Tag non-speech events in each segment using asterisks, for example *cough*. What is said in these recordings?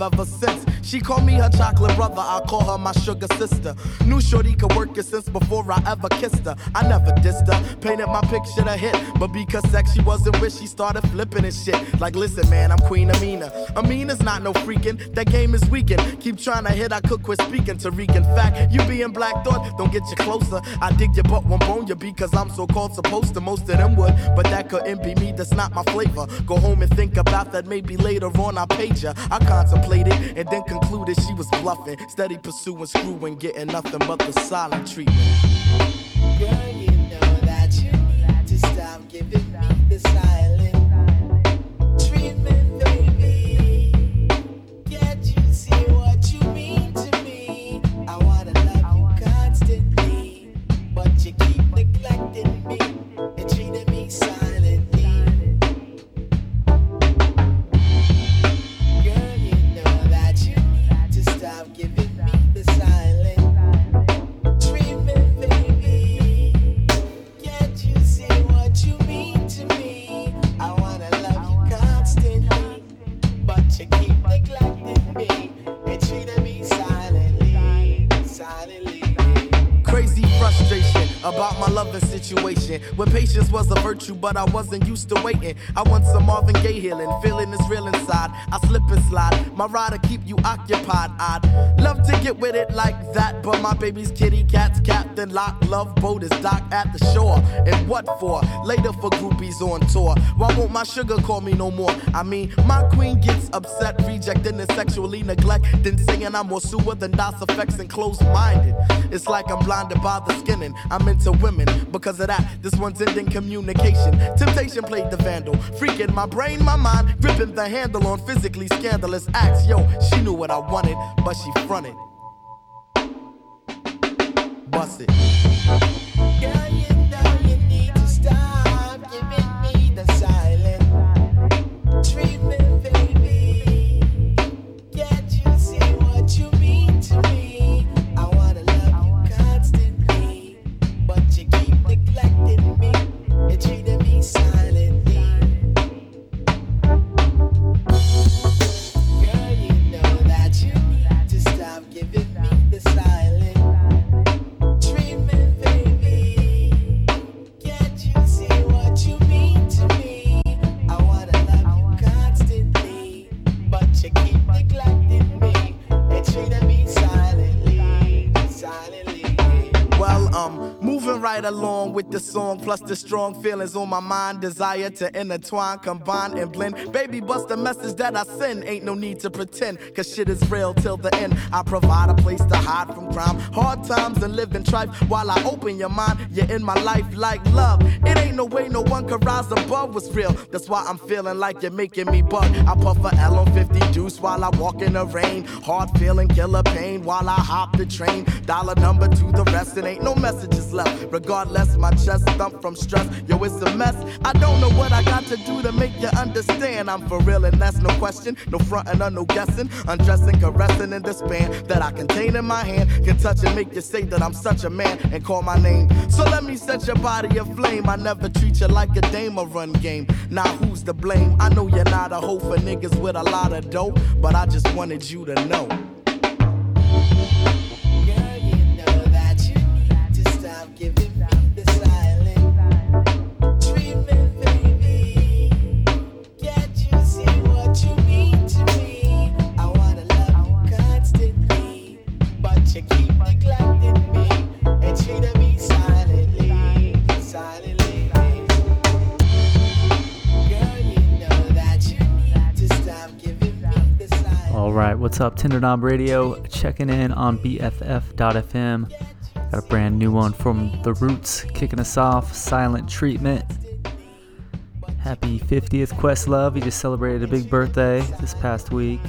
ever since. She called me her chocolate I call her my sugar sister. Knew Shorty could work it since before I ever kissed her. I never dissed her, painted my picture to hit. But because sex she wasn't with, she started flipping and shit. Like, listen, man, I'm Queen Amina. Amina's not no freaking, that game is weakened. Keep trying to hit, I could quit speaking. Tariq, in fact, you being black thought, don't get you closer. I dig your butt, won't bone you because I'm so called supposed to. Most of them would, but that couldn't be me, that's not my flavor. Go home and think about that, maybe later on I'll page her. I contemplated and then concluded she was bluffing. Steady pursuing, screwing, getting nothing but the silent treatment. Girl, virtue, but I wasn't used to waiting. I want some Marvin Gaye healing, feeling is real inside. I slip and slide, my rider keep you occupied. I'd love to get with it like that, but my baby's kitty cat's captain lock. Love boat is docked at the shore. And what for? Later for groupies on tour. Why won't my sugar call me no more? I mean, my queen gets upset, rejecting and sexually neglect. Then saying I'm more sewer than DOS effects and closed minded. It's like I'm blinded by the skinning. I'm into women. Because of that, this one's ending communication. Temptation played the vandal. Freaking my brain, my mind, gripping the handle on physically scandalous acts. Yo, she knew what I wanted, but she fronted. Bust it. Plus the strong feelings on my mind, desire to intertwine, combine, and blend. Baby, bust the message that I send. Ain't no need to pretend, cause shit is real till the end. I provide a place to hide from crime, hard times and living trife. While I open your mind, you're in my life like love. It ain't no way no one could rise above what's real. That's why I'm feeling like you're making me bug. I puff a L on 50 deuce while I walk in the rain. Hard feeling, killer pain while I hop the train. Dollar number to the rest, and ain't no messages left. Regardless, my chest thump from stress. Yo, it's a mess. I don't know what I got to do to make you understand. I'm for real, and that's no question. No frontin' or no guessing. Undressing, caressing, and despair that I contain in my hand. Can touch and make you say that I'm such a man and call my name. So let me set your body aflame. I never treat you like a dame or run game. Now who's to blame? I know you're not a hoe for niggas with a lot of dough, but I just wanted you to know. What's up, Tender Knob Radio? Checking in on BFF.FM. Got a brand new one from The Roots kicking us off Silent Treatment. Happy 50th Questlove. He just celebrated a big birthday this past week.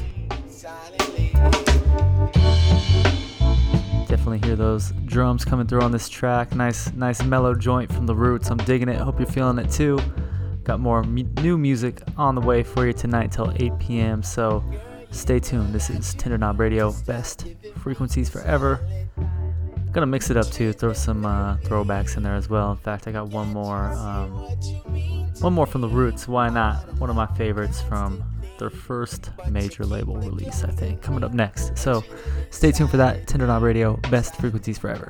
Definitely hear those drums coming through on this track. Nice, nice mellow joint from The Roots. I'm digging it. Hope you're feeling it too. Got more new music on the way for you tonight till 8 p.m. So stay tuned. This is Tender Knob Radio, best frequencies forever. Gonna mix it up too. Throw some uh, throwbacks in there as well. In fact, I got one more, um, one more from the Roots. Why not? One of my favorites from their first major label release, I think, coming up next. So stay tuned for that. Tender Knob Radio, best frequencies forever.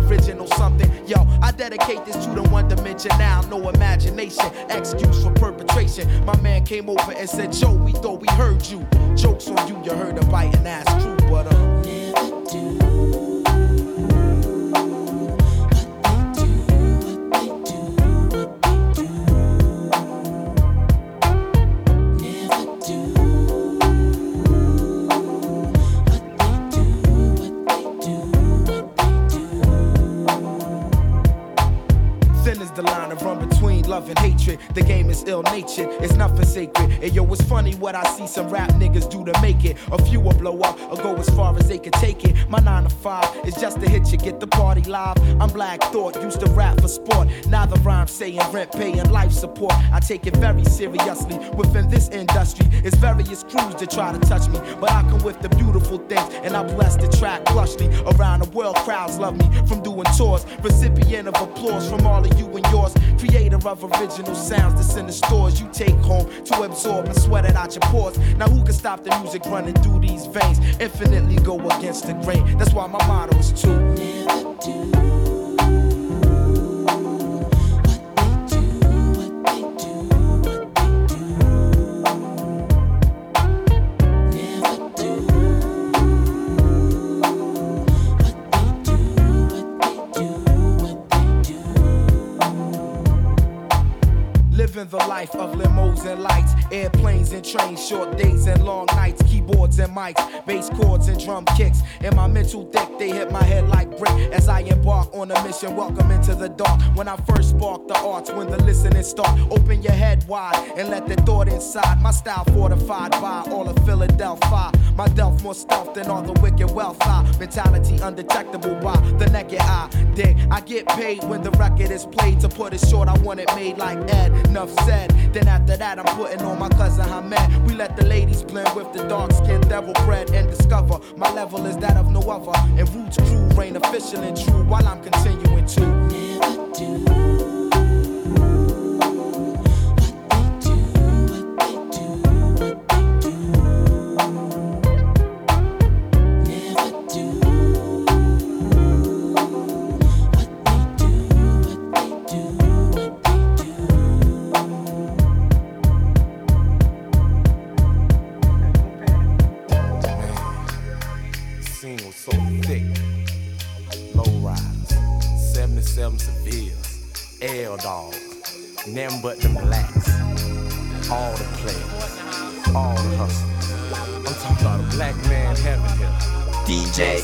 original something. Yo, I dedicate this to the one dimension now, no imagination, excuse for perpetration. My man came over and said, Joe, we thought we heard you. Jokes on you, you heard a biting ass true, but uh, never do. Ill natured, it's nothing sacred. And yo, it's funny what I see some rap niggas do to make it. A few will blow up or go as far as they can take it. My 9 to 5 is just to hit you, get the party live. I'm Black Thought, used to rap for sport. Now the rhyme saying rent, paying life support. I take it very seriously. Within this industry, it's various crews that try to touch me. But I come with the beautiful things, and I bless the track plushly. Around the world, crowds love me from doing tours. Recipient of applause from all of you and yours. Creator of original sounds that's in the stores you take home to absorb and sweat it out your pores. Now who can stop the music running through these veins? Infinitely go against the grain. That's why my motto is to never do. Living the life of limos and lights, airplanes and trains, short days and long nights, keyboards and mics, bass chords and drum kicks. In my mental thick, they hit my head like brick as I embark on a mission. Welcome into the dark. When I first spark the arts, when the listening start, open your head wide and let the thought inside. My style fortified by all of Philadelphia. My delf more stealth than all the wicked wealth. I mentality undetectable by the naked eye. Dig, I get paid when the record is played. To put it short, I want it made like Ed. Enough said. Then after that, I'm putting on my cousin Hamed. We let the ladies blend with the dark skinned devil bread and discover my level is that of no other. And Roots crew reign official and true while I'm continuing to never do. Nothing but them blacks. All the play, all the hustle. I'm talking about a black man heaven here. DJ.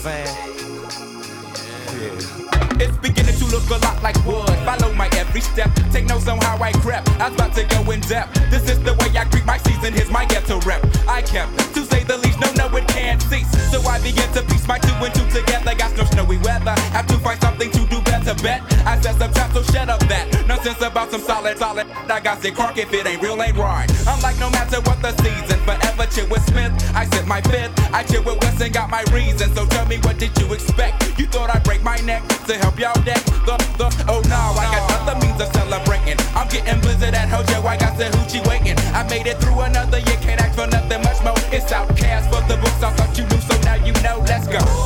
You know yeah. It's beginning to look a lot like wood. Follow my every step. Take notes on how I crept. I was about to go in depth. This is the way I greet my season. Here's my ghetto rep. I kept, to say the least, no, no, it can't cease. So I begin to piece my two and two together. Got no snowy weather. Have to find something to do better. Bet I said some trap, so shut up that. Nonsense about some solid, solid. I got sick crock if it ain't real, ain't right. I'm like, no matter what the season, forever chill with Smith. I said my fifth. I chill with West and got my reason. So tell me, what did you expect? You thought I'd break my neck to help y'all deck the, the, oh no, I got other means of celebrating. I'm getting blizzard at Hojo, I got the hoochie waiting. I made it through another year, can't ask for nothing much more. It's OutKast for the books, I thought you knew, so now you know, let's go.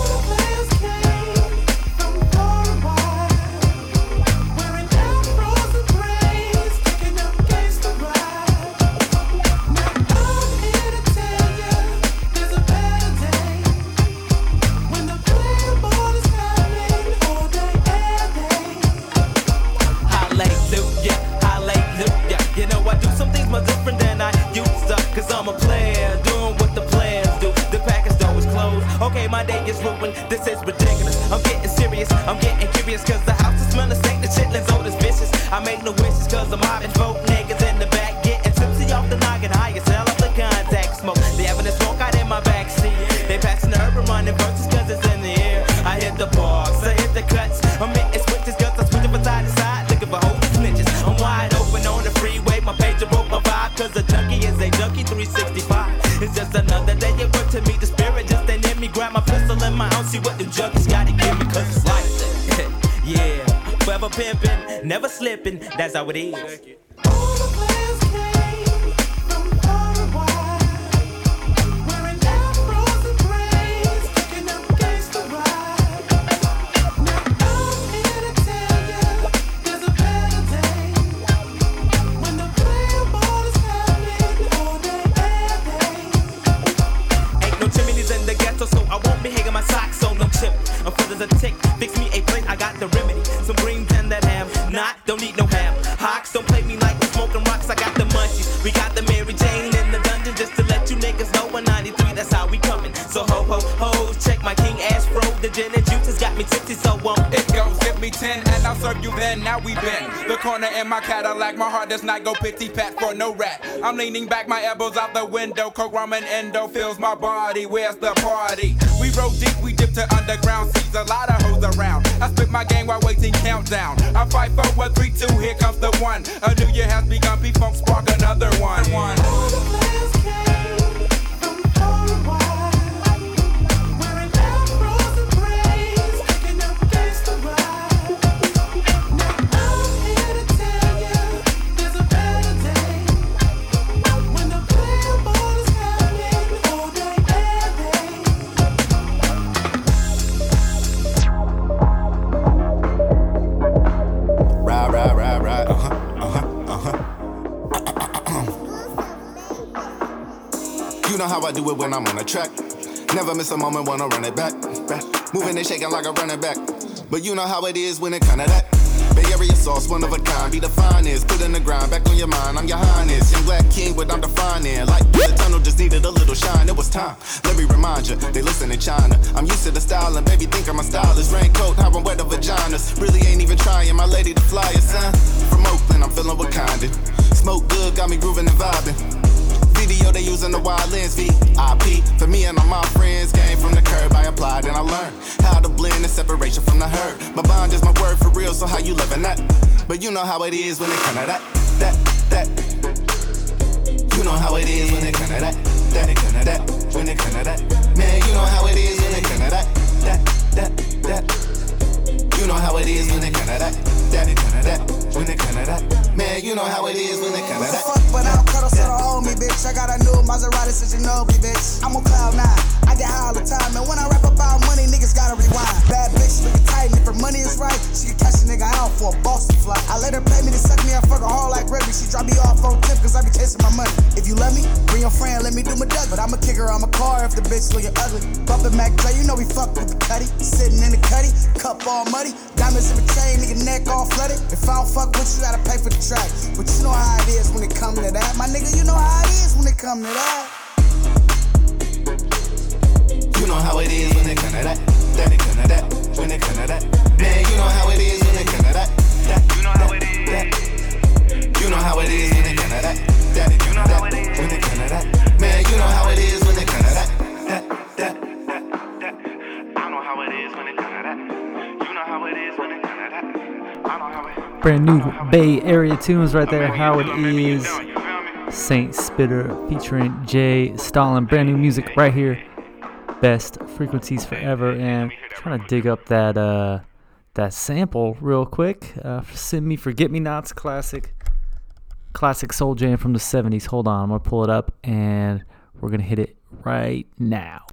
Ruined. This is ridiculous. I'm getting serious, I'm getting curious. Cause the house is smelling stank, the chitlins old as vicious. I make no wishes cause I'm mobbing folk niggas in the back. Getting tipsy off the noggin, high as hell off the contact smoke. They having a smoke out in my backseat. They passing the herb urban running verses cause it's in the air. I hit the bars, I hit the cuts. I'm hitting switches cause I'm switching from side to side. Looking for and snitches. I'm wide open on the freeway. My pager broke my vibe cause a junkie is a junkie 365. Slipping. That's how it is. My Cadillac, my heart does not go pity pat for no rat. I'm leaning back, my elbows out the window. Coke, rum, and endo fills my body. Where's the party? We roll deep, we dip to underground Sees A lot of hoes around. I spit my game while waiting countdown. I fight for what three, two, here comes the one. A new year has begun, P-Funk spark another one. one. Know how I do it when I'm on the track. Never miss a moment, wanna run it back. Moving and shaking like a running back. But you know how it is when it kinda that. Bay Area sauce, one of a kind, be the finest. Put in the grind, back on your mind, I'm your highness. Young black king, but I'm defining. Like the tunnel just needed a little shine, it was time. Let me remind you, they listen in China. I'm used to the style, and baby think I'm a stylist. Raincoat, how I'm wet the vaginas. Really ain't even trying, my lady to fly us, son. From Oakland, I'm feeling what Wakandan. Smoke good, got me grooving and vibing. Video they using the wild lens VIP. For me and all my friends, came from the curb. I applied and I learned how to blend the separation from the hurt. My bond is my word for real, so how you living that? But you know how it is when it come to that, that, that. You know how it is when it come to that, that, it come to that, when it come to that. Man, you know how it is when it come to that, that, that, that. You know how it is when it come to that, that, it come to that, when it come to that. Man, you know how it is when it come to that. Fuck, but I don't cuddle, so don't hold me, bitch. I got a new Maserati since you know me, bitch. I'm on cloud nine. I get high all the time, and when I rap about money, niggas gotta rewind. Bad bitch, looking tight, if her money is right, she can catch a nigga out for a Boston flight. I let her pay me to suck me, I fuck her hard like rugby. She drop me off on tip, cause I be chasing my money. If you love me, bring your friend, let me do my duck. But I'ma kick her on my car if the bitch looking ugly. Bumpin' Mac Dre, you know we fuck with the cutty. Sitting in the cutty, cup all muddy. Diamonds in the chain, nigga neck all flooded. If I don't fuck with you, gotta pay for the track. But you know how it is when it come to that. My nigga, you know how it is when it come to that know how it is when come that. That come that. When come that. Man, you know how it is when come that. That you know how it is. You know how it is when come that. That you know when come that. Man, you know how it is when come that. That Brand new Bay Area tunes right there. How it is. Saint Spittin featuring J. Stalin. Brand new music right here Best frequencies forever. And trying to dig up that uh that sample real quick. Uh, send me Forget Me Nots classic classic soul jam from the 70s. Hold on, I'm gonna pull it up and we're gonna hit it right now.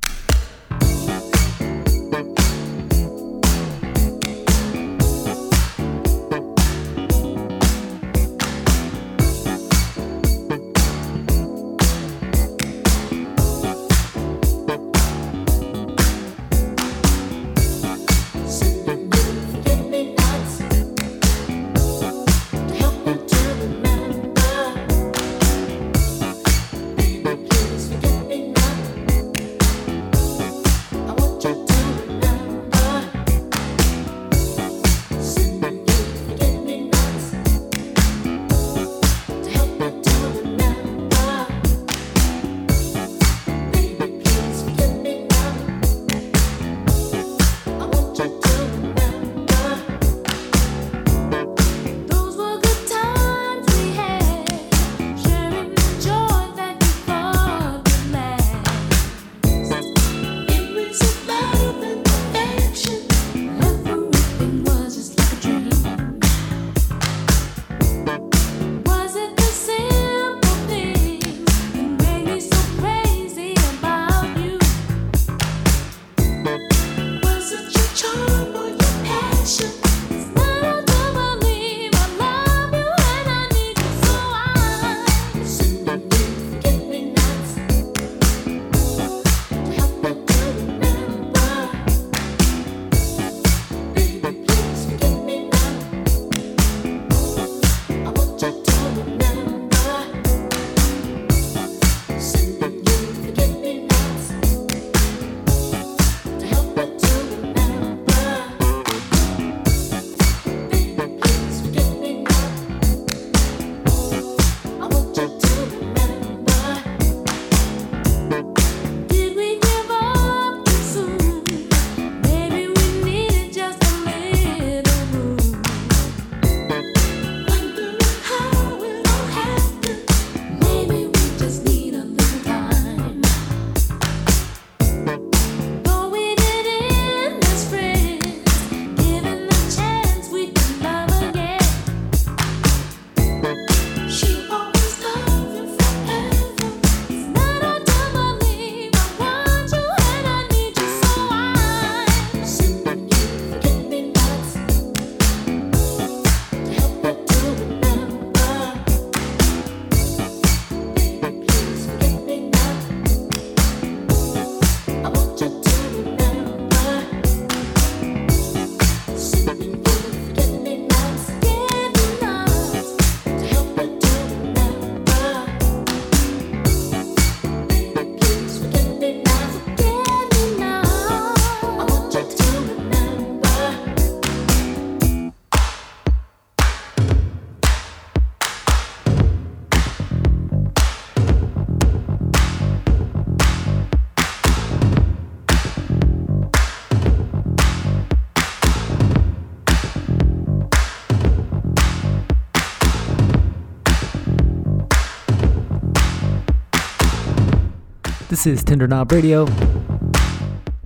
This is Tender Knob Radio.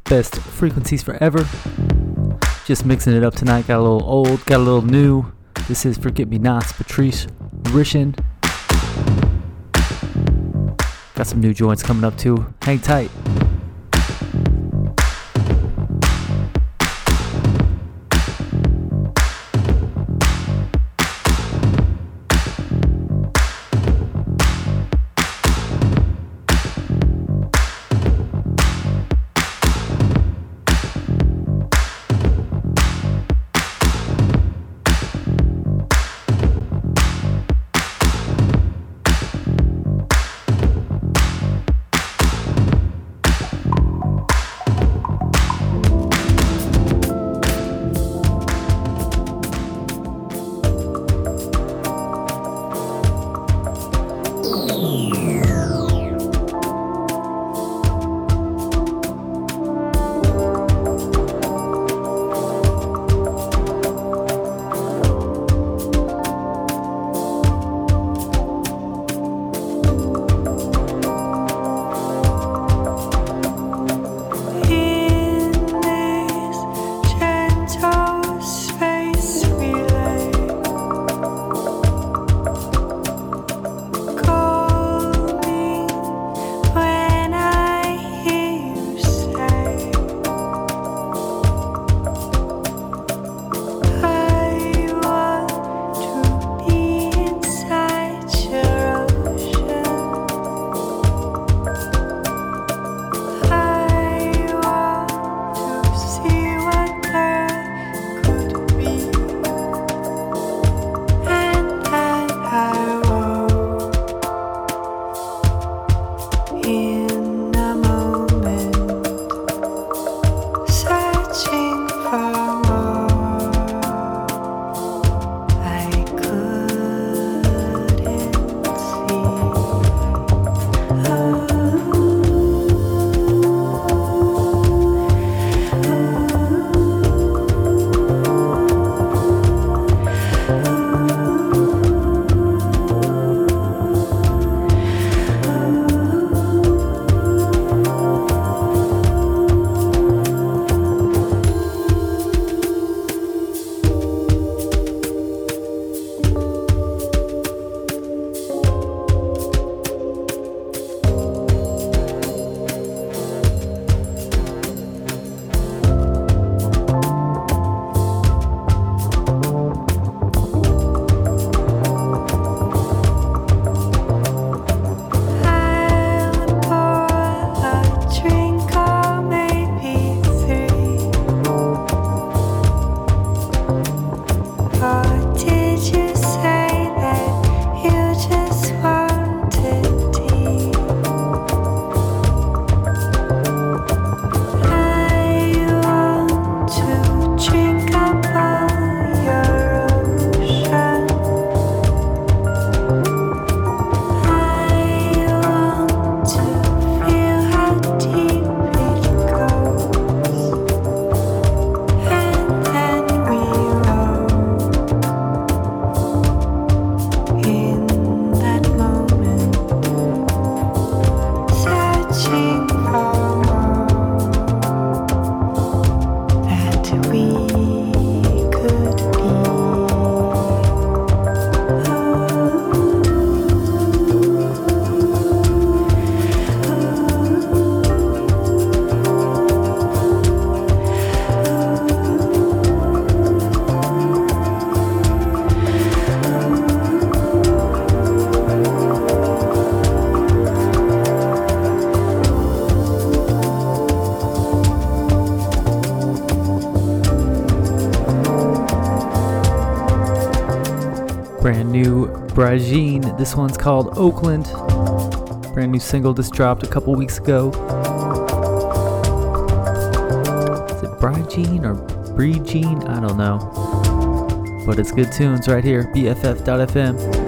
Best frequencies forever. Just mixing it up tonight. Got a little old, got a little new. This is Forget Me Nots, Patrice Rushen. Got some new joints coming up too. Hang tight. Brijean. This one's called Oakland. Brand new single just dropped a couple weeks ago. Is it Brijean or Brijean? I don't know. But it's good tunes right here. BFF.FM.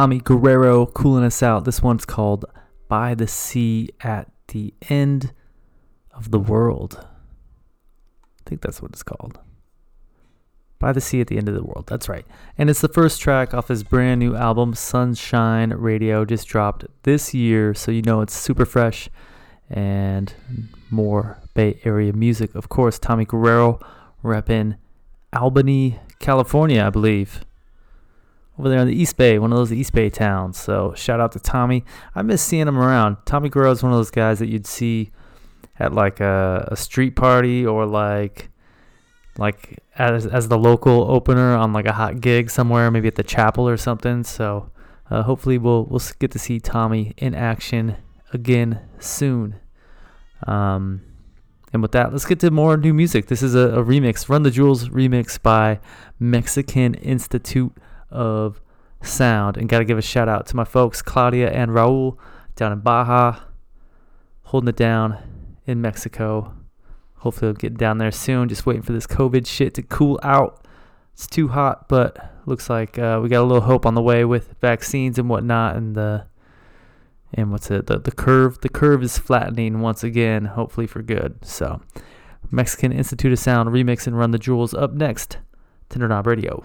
Tommy Guerrero cooling us out. This one's called By the Sea at the End of the World. I think that's what it's called. By the Sea at the End of the World. That's right. And it's the first track off his brand new album, Sunshine Radio, just dropped this year. So you know it's super fresh and more Bay Area music. Of course, Tommy Guerrero repping Albany, California, I believe. Over there in the East Bay, one of those East Bay towns. So shout out to Tommy. I miss seeing him around. Tommy Guerrero is one of those guys that you'd see at like a, a street party or like like as as the local opener on like a hot gig somewhere, maybe at the chapel or something. So uh, hopefully we'll we'll get to see Tommy in action again soon. Um, and with that, let's get to more new music. This is a, a remix, Run the Jewels remix by Mexican Institute of Sound. And got to give a shout out to my folks, Claudia and Raul, down in Baja, holding it down in Mexico. Hopefully, we'll get down there soon. Just waiting for this COVID shit to cool out. It's too hot, but looks like uh, we got a little hope on the way with vaccines and whatnot. And the and what's it? The the curve the curve is flattening once again, hopefully for good. So, Mexican Institute of Sound remix and Run the Jewels up next. Tender Knob Radio.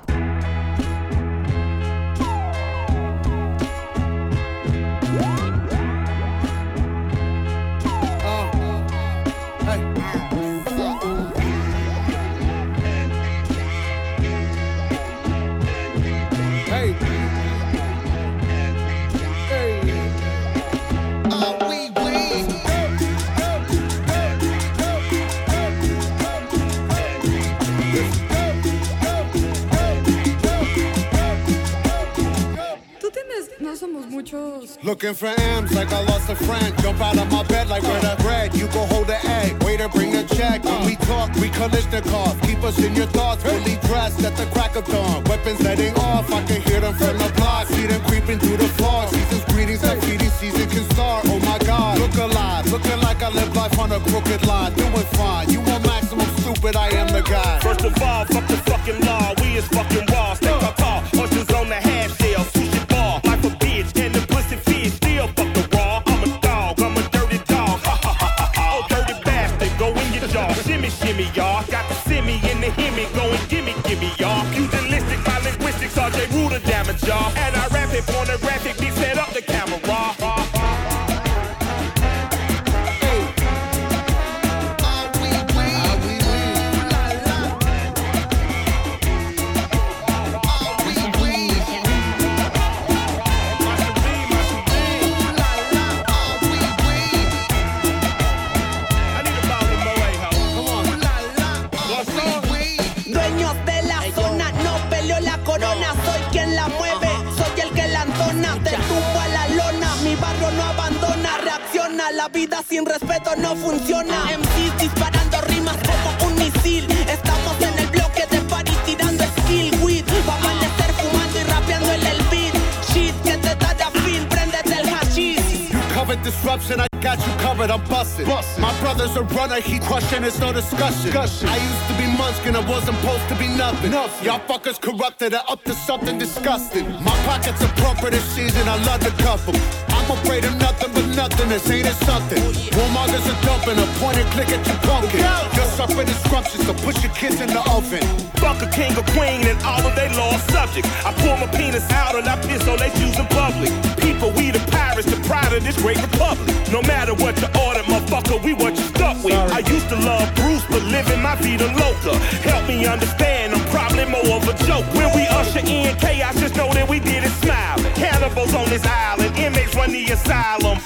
Looking for M's like I lost a friend. Jump out of my bed like where the bread. You go hold the egg. Waiter, bring the check. When we talk, we Kalashnikov. Keep us in your thoughts. Fully dressed at the crack of dawn. Weapons letting off. I can hear them from the block. See them creeping through the floor. Season's greetings like feeding season can start. Oh my God. Look alive. Looking like I live life on a crooked line. Doing fine. You want maximum stupid. I am the guy. First of all, fuck the fucking law. We is fucking raw. Stick our uh. Y'all. And I rap it pornographic. Be sin respeto no funciona. MCs disparando rimas como un misil, estamos en el bloque de party tirando skill weed, va a amanecer fumando y rapeando en el beat, shit que te da de préndete el hashish. You covered disruption, I got you covered, I'm busted. My brother's a runner, he crushing, it's no discussion. I used to be munchkin, I wasn't supposed to be nothing. Y'all fuckers corrupted, are up to something disgusting. My pockets are plumper this season, I love to cuff 'em. I'm afraid of nothing but nothing, this ain't it something. Warmongers are dumping, a point and click at your pumpkin. You're suffering disruption, so push your kids in the oven. Fuck a king or queen and all of they lost subjects. I pull my penis out and I piss on they shoes in public. People, we the pride of this great republic. No matter what you order, motherfucker, we what you stuck with. I used to love Bruce, but living my feet vida loca. Help me understand, I'm probably more of a joke. When we usher in chaos, just know that we did it smile. Cannibals on this island, inmates run the asylum.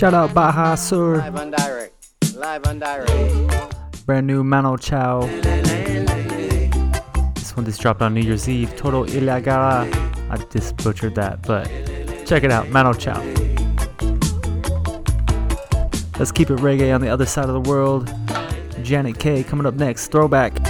Shout out Baja Sur. Live on direct. Live on direct. Brand new Manu Chao. This one just dropped on New Year's Eve. Total Ilagara. I just butchered that, but check it out. Manu Chao. Let's keep it reggae on the other side of the world. Janet Kay coming up next. Throwback.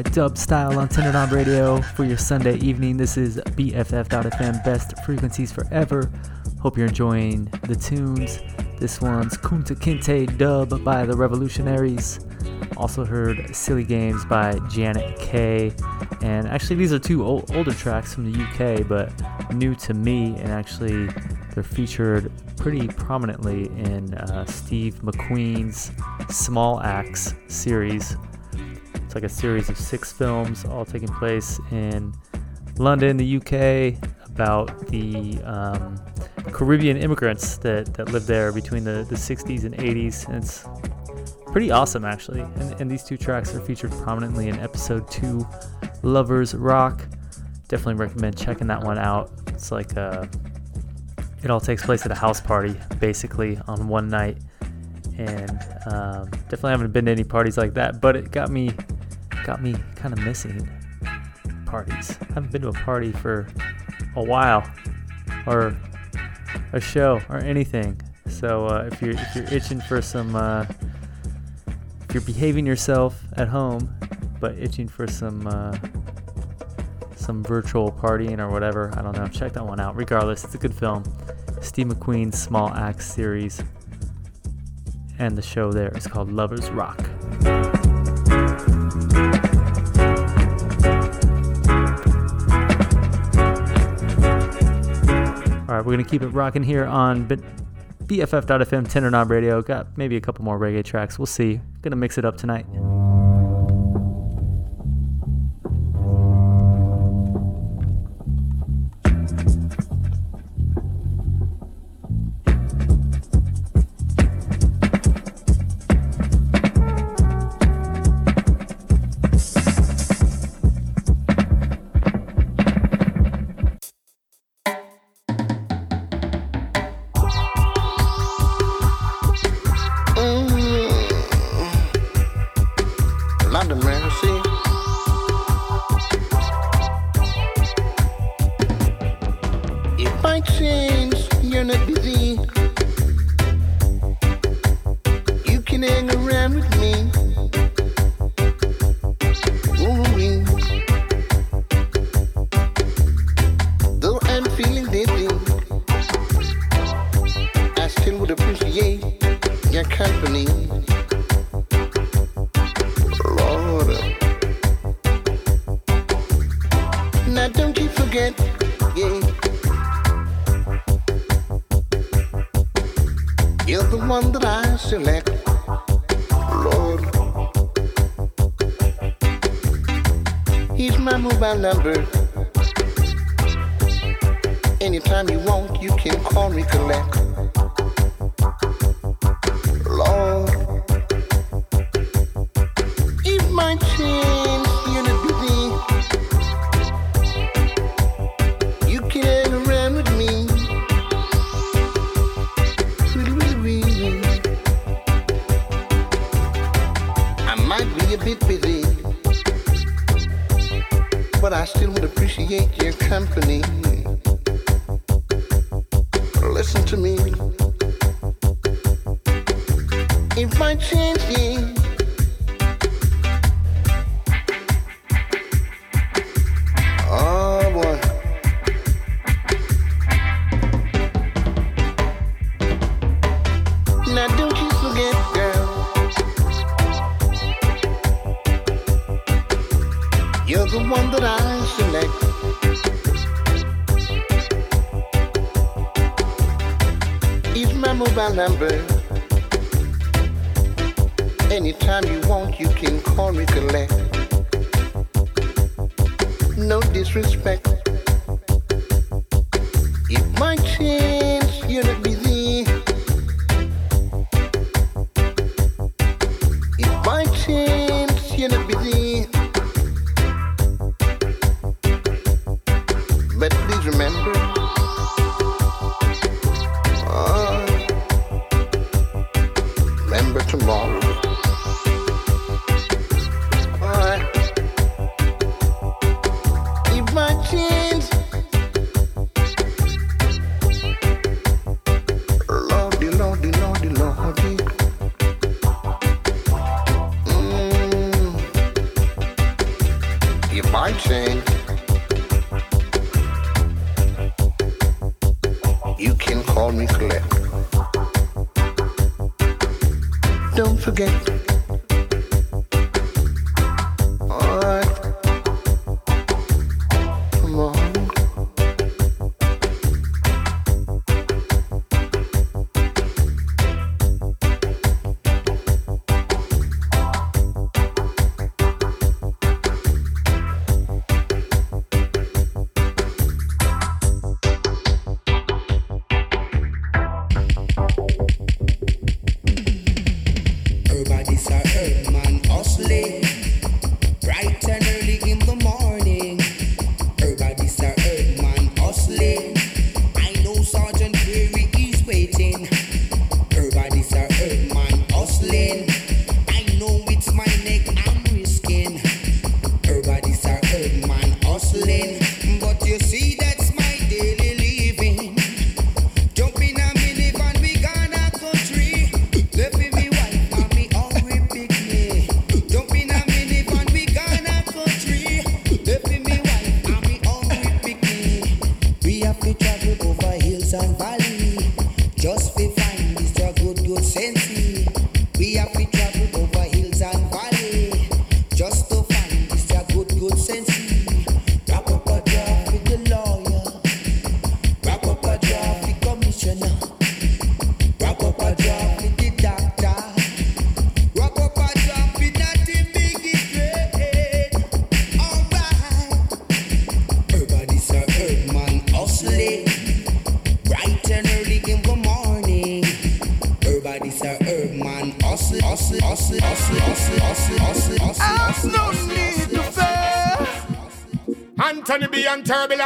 Dub style on Tinted Radio for your Sunday evening. This is BFF.FM, best frequencies forever. Hope you're enjoying the tunes. This one's Kunta Kinte dub by the Revolutionaries. Also heard Silly Games by Janet Kay. And actually, these are two o- older tracks from the UK, but new to me. And actually, they're featured pretty prominently in uh, Steve McQueen's Small Axe series it's like a series of six films, all taking place in London, the UK, about the um, Caribbean immigrants that, that lived there between the, the 60s and 80s. And it's pretty awesome, actually. And, and these two tracks are featured prominently in episode two, Lovers Rock. Definitely recommend checking that one out. It's like a, uh, it all takes place at a house party, basically, on one night. And um, definitely haven't been to any parties like that, but it got me got me kind of missing parties. I haven't been to a party for a while, or a show, or anything. So uh, if you're if you're itching for some, uh, if you're behaving yourself at home, but itching for some uh, some virtual partying or whatever, I don't know. Check that one out. Regardless, it's a good film. Steve McQueen's Small Axe series, and the show there is called Lovers Rock. All right, we're gonna keep it rocking here on BFF.FM, Tender Knob Radio. Got maybe a couple more reggae tracks. We'll see. Gonna mix it up tonight. Tomorrow. terrible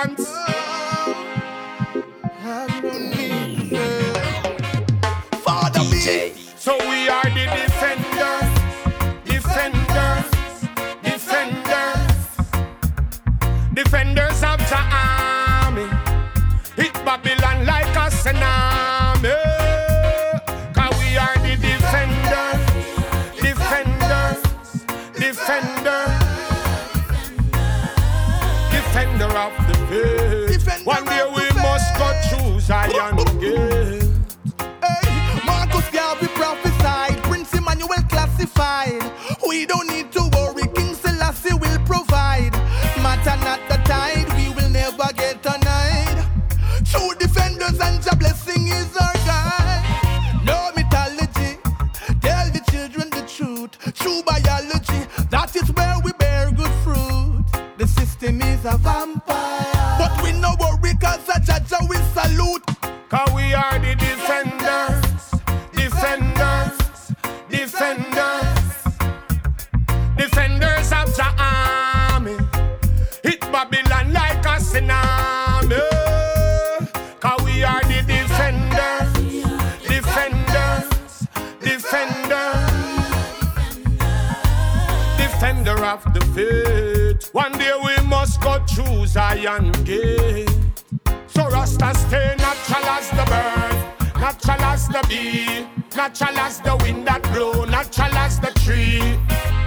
defender of the faith. One day we must go through Zion gate. So Rasta stay natural as the bird, natural as the bee, natural as the wind that blow, natural as the tree.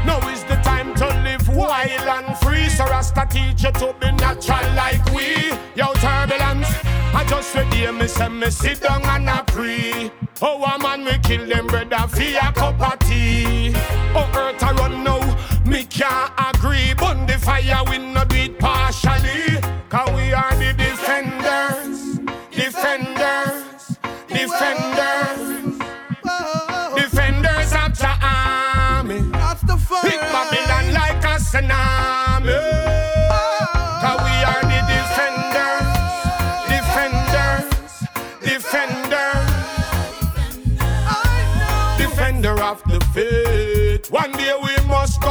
Now is the time to live wild and free. So Rasta teach you to be natural like we. Yo, turbulence. I just read here, me say me sit down and I pray. Oh, a man we kill them brother for a cup of tea. Oh, earth I run now, can't agree. Burn the fire, we no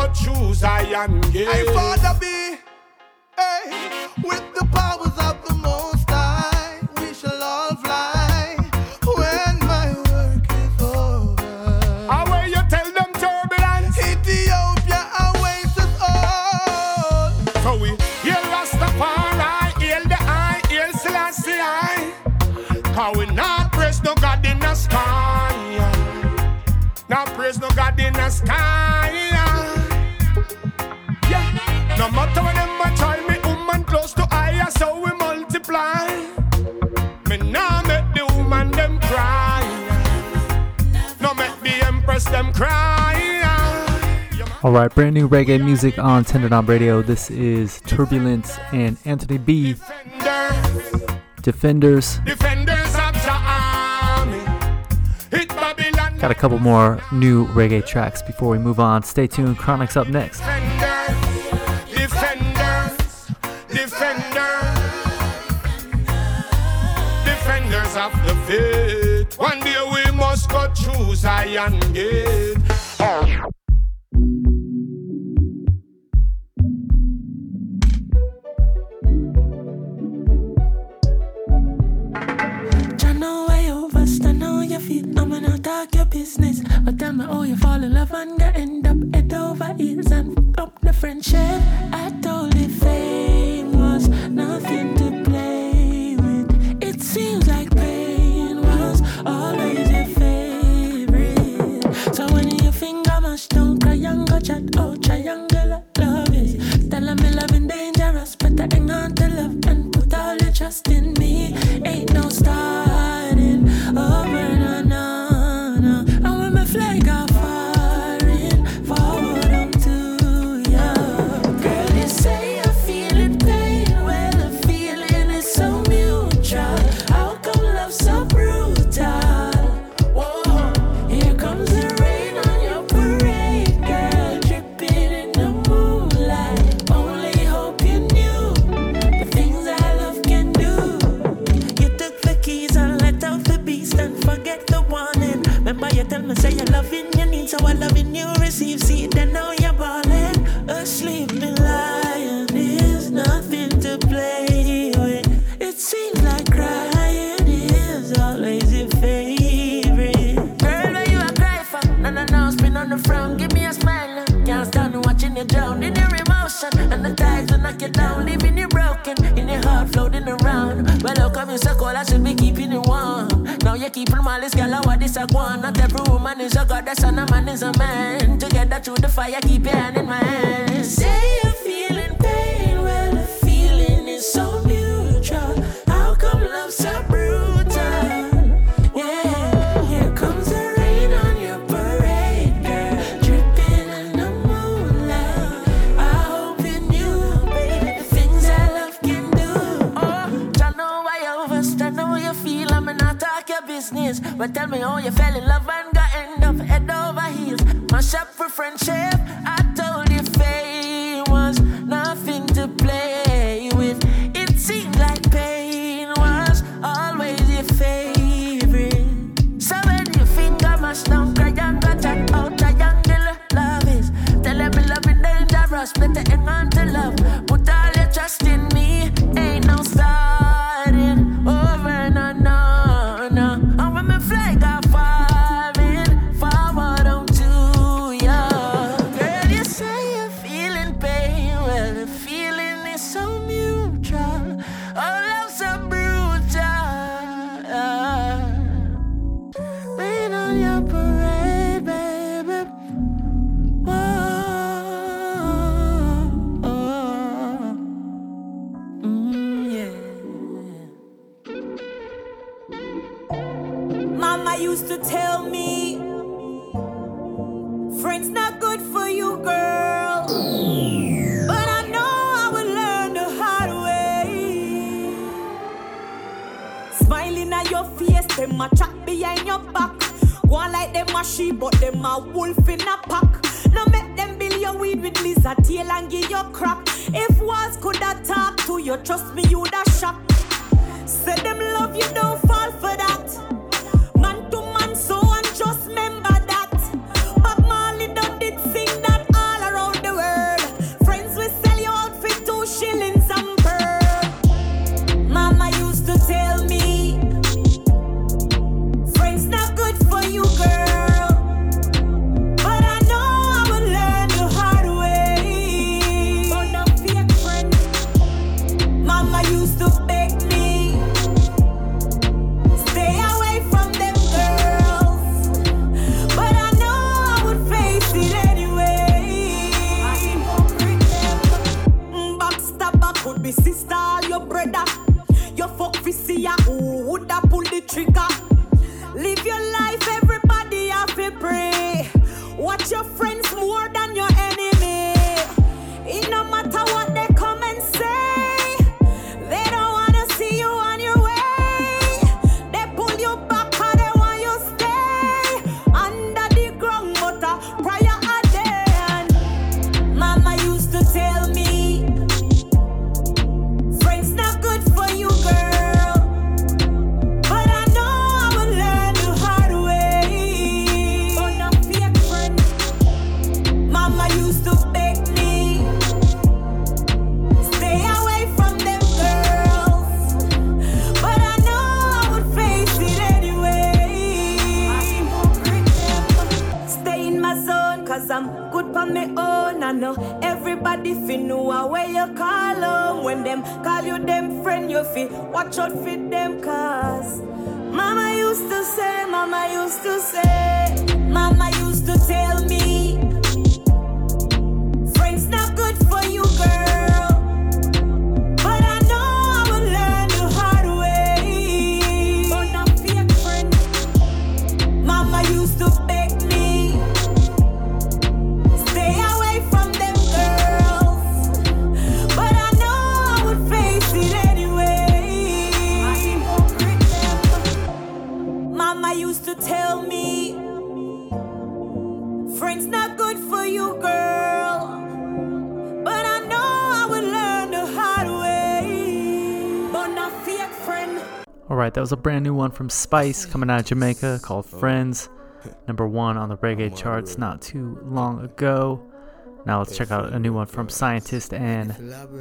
go through Zion gate. Hey, Father be, hey, with the powers of the Most High, we shall all fly when my work is over. How will you tell them turbulence? Ethiopia awaits us all. So we hail Rastafari, hail the eye, hail Selassie I. Cause we not praise no God in the sky. Not praise no God in the sky. No matter when them a try me, woman close to so we multiply. Me nah make the woman them cry. No make the empress them cry. All right, brand new reggae music on Tender Knob Radio. This is Turbulence and Anthony B. Defenders. Defenders of the army. Got a couple more new reggae tracks before we move on. Stay tuned. Chronixx up next. Faith. One day we must go through Zion gate. Feel. I'm gonna talk your business. But tell me how you fall in love and you end up head over heels and fuck up the friendship. I told you chat, oh triangular love is. Tell me loving dangerous, better hang on to love and put all your trust in me. Ain't no starting down, leaving you broken, in your heart floating around. Well, how come you so cold? I should be keeping you warm. Now you keep them all this girl, what this a go on? Not every woman is a goddess, and a man is a man. Together through the fire, keep your hand in my hand. Say but tell me how you fell in love and got end up head over heels. Mash up for friendship. Watch out for them cause Mama used to say, Mama used to say, Mama used to tell Alright, that was a brand new one from Spice coming out of Jamaica called oh. Friends. *laughs* Number one on the reggae charts not too long ago. Now let's check out a new one from Scientist and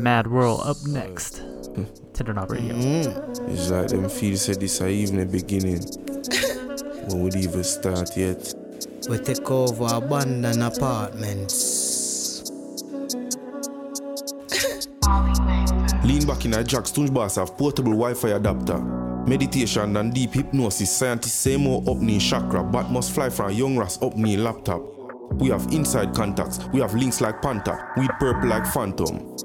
Madwurl up next. *laughs* Tender Knob Radio. Mm. It's like them feel said this a evening beginning. *laughs* when we even start yet. We take over abandoned apartments. Lean back in a jack, Stunge Boss have portable Wi-Fi adapter. Meditation and deep hypnosis, scientists say more up knee chakra, but must fly from young ras up knee laptop. We have inside contacts, we have links like Panther, weed purple like Phantom.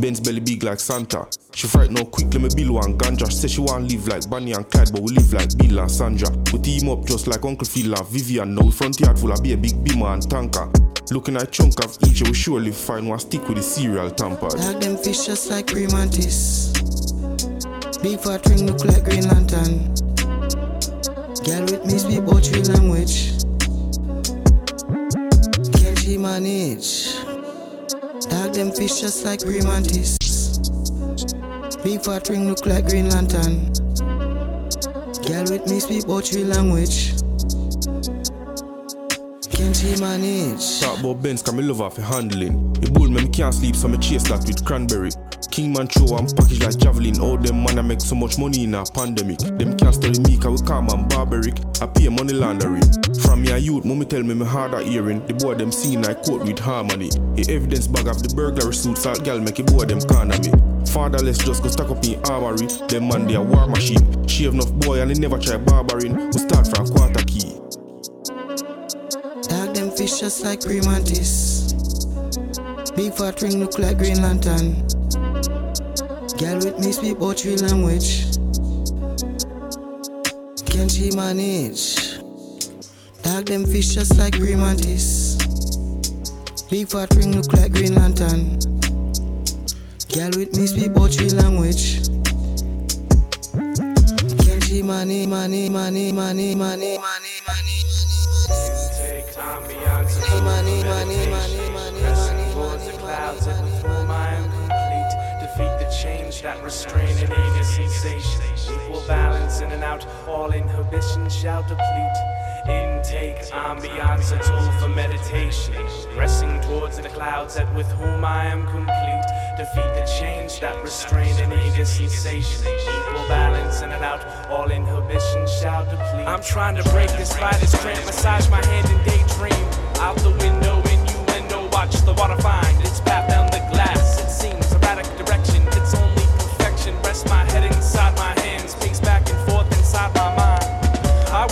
Ben's belly big like Santa. She fright no quick, let me bill one ganja. Say she want live like Bunny and Clyde, but we live like Bill and Sandra. We team up just like Uncle Phil and Vivian. Now we front yard full of be a big beamer and tanker. Looking at chunk of each, we surely find one stick with the cereal tampered. Dog them fish just like cream mantis. Big fat ring look like green lantern. Girl with me speak about three language. Can she manage? Dog them fish just like cream mantis. Big fat ring look like green lantern. Girl with me speak about three language. Can she manage? Talk about Benz, cause me love her for handling. The bull me, me can't sleep, so me chase that with cranberry. Kingman I'm package like javelin. All them man I make so much money in a pandemic. Them can't study me cause we calm and barbaric. I pay money laundering. From your youth, mommy tell me me hard at hearing. The boy them singing I quote with harmony. The evidence bag of the burglary suits out gal make a boy them corner me. Fatherless just go stack up in armory. Them man they a war machine. Shave enough boy and they never try barbering. We start from quarter key. Dog them fish just like cream. Big fat ring look like green lantern. Girl with me speak about three language. Can she manage? Dog them fish just like green mantis. Big fat ring look like green lantern. Girl with me speak about three language. Can she money, money, money, money, money, money, money, money, money, money, money, money, Pressing towards the clouds and with whom I am Change that restrain and aid sensation. Equal balance in and out, all inhibitions shall deplete. Intake, ambiance, a tool for meditation. Pressing towards the clouds that with whom I am complete. Defeat the change that restrain and aid sensation. Equal balance in and out, all inhibitions shall deplete. I'm trying to break this spider's cramp, massage my hand and daydream. Out the window, innuendo, watch the water find its path down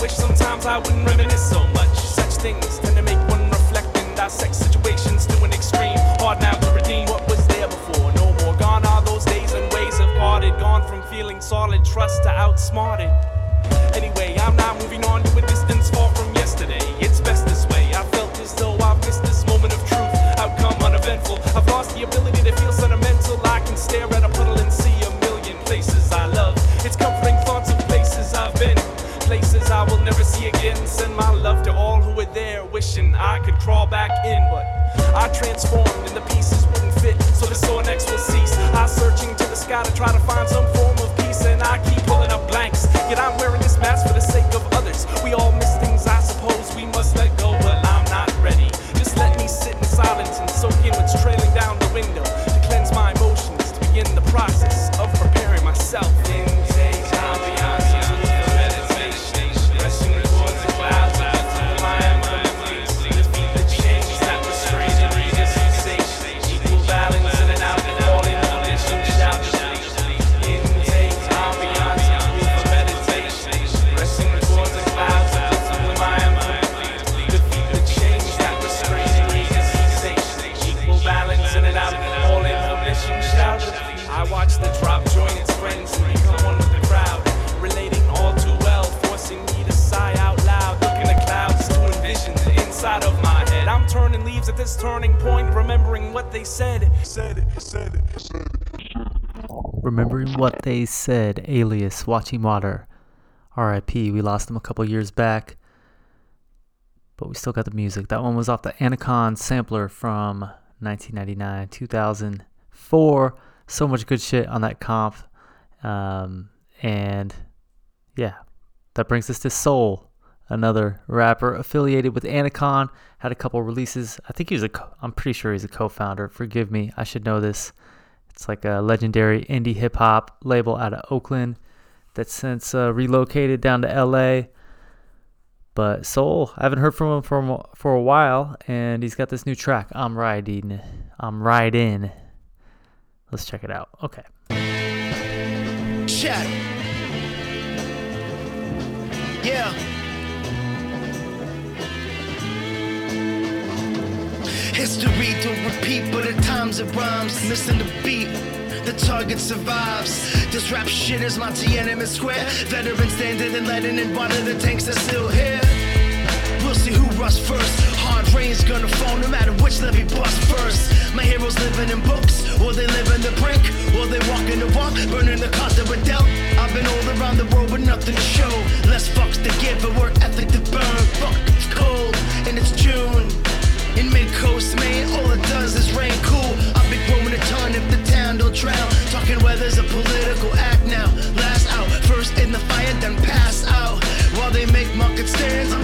wish sometimes I wouldn't reminisce so much. Such things tend to make one reflect and dissect situations to an extreme. Hard now to redeem what was there before. No more gone are those days and ways have parted. Gone from feeling solid trust to outsmarted. Anyway, I'm now moving on to a distance far from yesterday. It's best this way. I felt as though I've missed this moment of truth. Outcome uneventful. I've lost the ability to feel wishing I could crawl back in, but I transformed and the pieces wouldn't fit. So the sore next will cease. I'm searching to the sky to try to find some form of peace, and I keep pulling up blanks. Yet I'm wearing this mask for the sake of others. We all miss what they said. Said, said, said. Remembering what they said, Alias Watching Water. RIP, we lost him a couple years back. But we still got the music. That one was off the Anticon sampler from 1999, 2004. So much good shit on that comp. Um, and yeah, that brings us to Sole, another rapper affiliated with Anticon. Had a couple releases. I think he was a. Co- I'm pretty sure he's a co-founder. Forgive me, I should know this. It's like a legendary indie hip hop label out of Oakland that's since uh, relocated down to LA. But Sole, I haven't heard from him for for a while, and he's got this new track. I'm riding. I'm riding. Let's check it out. Okay. Check. Yeah. History don't repeat, but at times it rhymes. Missing the beat, the target survives. This rap shit is my Tiananmen Square. Veterans standing and letting in water, the tanks are still here. We'll see who rusts first. Hard rain's gonna fall no matter which levy bust first. My heroes living in books, or they live in the brink, or they walk in the walk, burning the cause that were dealt. I've been all around the world with nothing to show. Less fucks to give, but work ethic to burn. Fuck, it's cold, and it's June. In mid coast, Maine, all it does is rain cool. I'll be growing a ton if the town don't drown. Talking weather's a political act now. Last out, first in the fire, then pass out. While they make market stands, I'm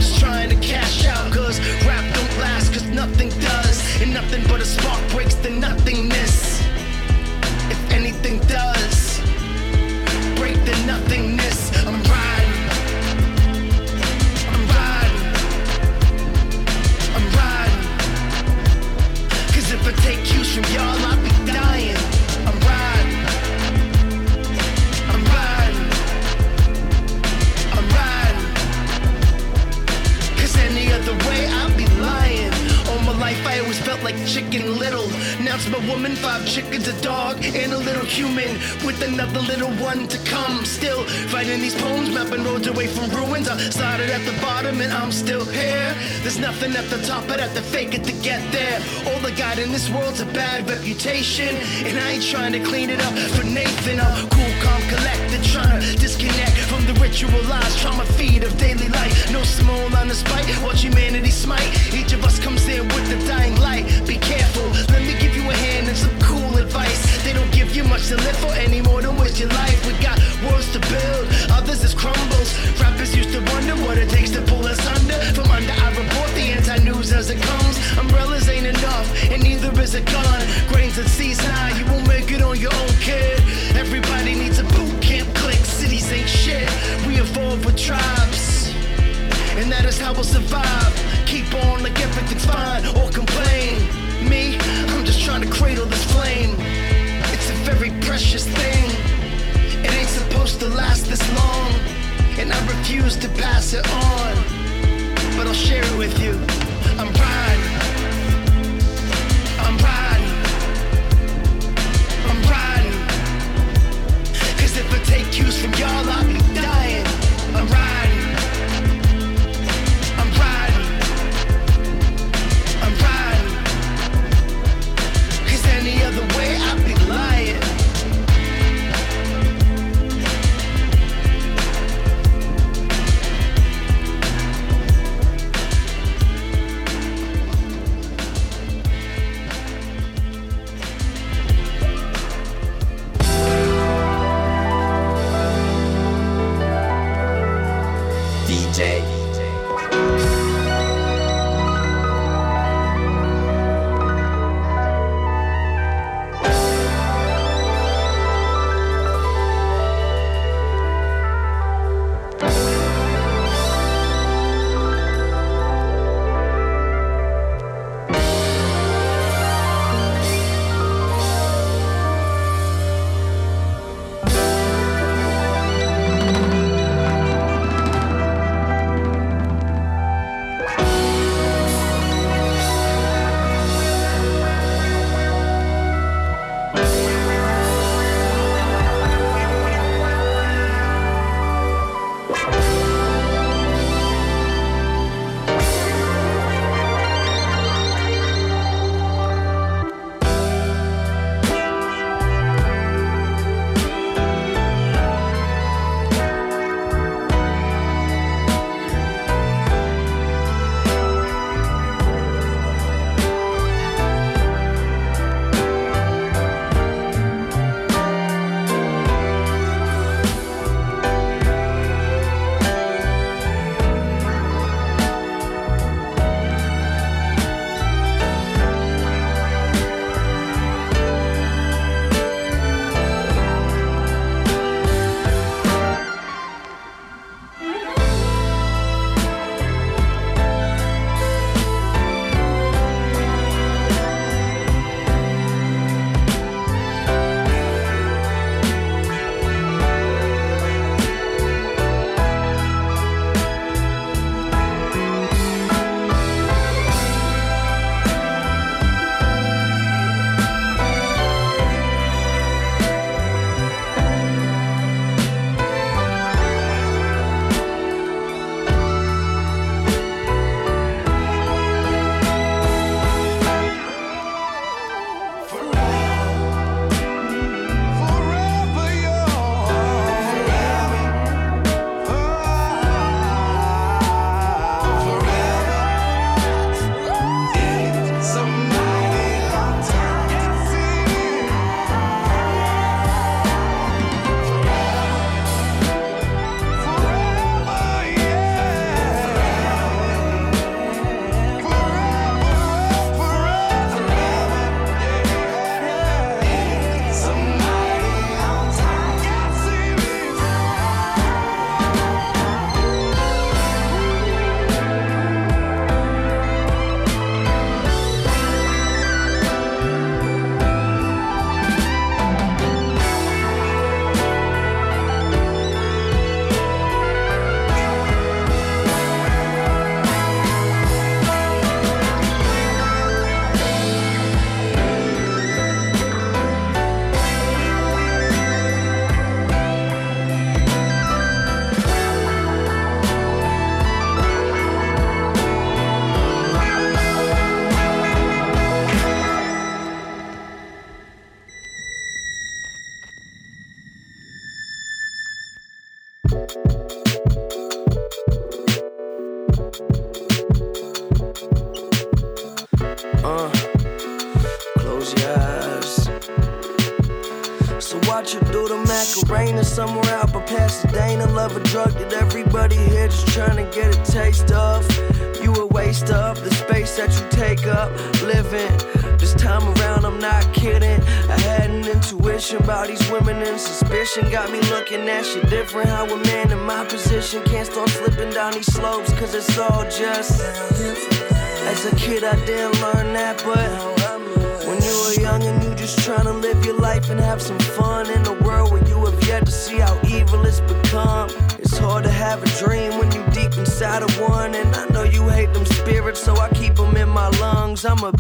Way I'd be lying. All my life I always felt like chicken little. Now it's my woman, five chickens, a dog, and a little human with another little one to come. Still writing these poems, mapping roads away from ruins. I started at the bottom and I'm still here. There's nothing at the top, I'd have to fake it to get there. All I got in this world's a bad reputation, and I ain't trying to clean it up for Nathan. I'm cool calm, collected, trying to disconnect from the ritualized trauma feed of daily life. No small on the spite, watch humanity smite. Each of us comes in with the dying light. Be careful, let me give you a hand and some cool advice. They don't give you much to live for anymore, don't waste your life. We got worlds to build, others is crumbles. Rappers used to wonder what it takes to pull us under. From under, I report the as it comes. Umbrellas ain't enough, and neither is a gun. Grains and seeds, nah, you won't make it on your own, kid. Everybody needs a boot camp click. Cities ain't shit. We evolve with tribes, and that is how we'll survive. Keep on like everything's fine, or complain. Me, I'm just trying to cradle this flame. It's a very precious thing. It ain't supposed to last this long, and I refuse to pass it on. But I'll share it with you. From y'all, I'll be dying.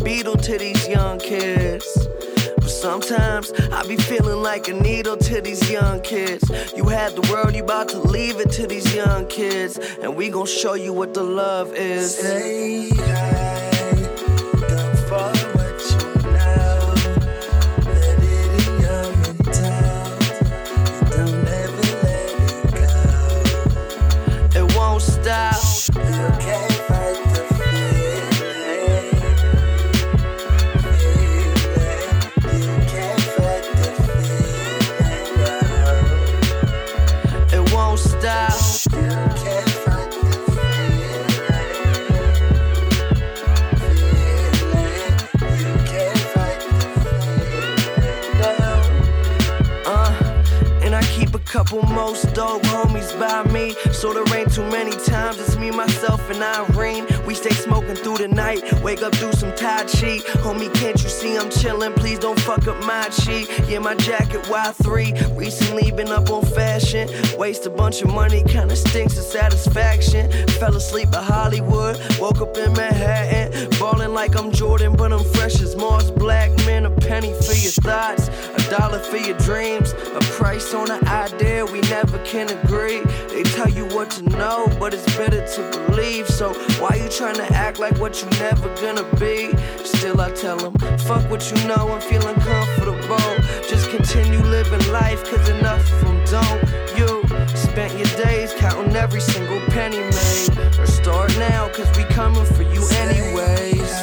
Beetle to these young kids. But sometimes I be feeling like a needle to these young kids. You had the world, you about to leave it to these young kids. And we gon' show you what the love is. Stay high, too many times it's me, myself, and Irene. We stay smoking through the night, wake up, do some Tai Chi. Homie, can't you see I'm chillin'? Please don't fuck up my chi. Yeah, my jacket Y3. Recently been up on fashion. Waste a bunch of money, kinda stinks of satisfaction. Fell asleep at Hollywood, woke up in Manhattan. Ballin' like I'm Jordan, but I'm fresh as Mars Black. Man, a penny for your thoughts, dollar for your dreams, a price on an idea we never can agree. They tell you what to know, but it's better to believe. So why you trying to act like what you never gonna be? Still, I tell them, fuck what you know, I'm feeling comfortable. Just continue living life, cause enough of them don't. You spent your days counting every single penny made. Or start now, cause we coming for you anyways.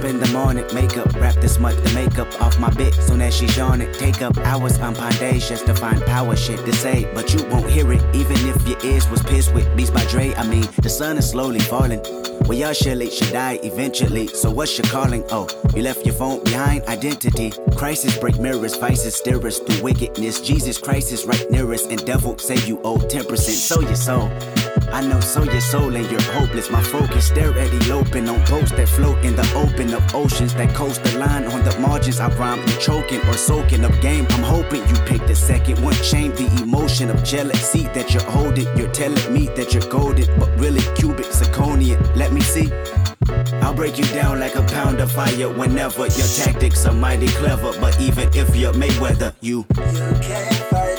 up in the morning, makeup, wrap this much the makeup off my bit. Soon as she's on it, take up hours on days just to find power shit to say. But you won't hear it, even if your ears was pissed with beats by Dre. I mean, the sun is slowly falling. Well, y'all surely should die eventually. So what's your calling? Oh, you left your phone behind. Identity. Crisis break mirrors, vices steer us through wickedness. Jesus Christ is right near us, and devil say you owe 10%. So your soul. I know, so your soul and you're hopeless. My focus, stare at eloping on boats that float in the open of oceans that coast the line on the margins. I rhyme through choking or soaking up game. I'm hoping you pick the second one. Shame the emotion of jealousy that you're holding. You're telling me that you're golden, but really cubic zirconian. Let me see. I'll break you down like a pound of fire whenever your tactics are mighty clever. But even if you're Mayweather, you. You can't fight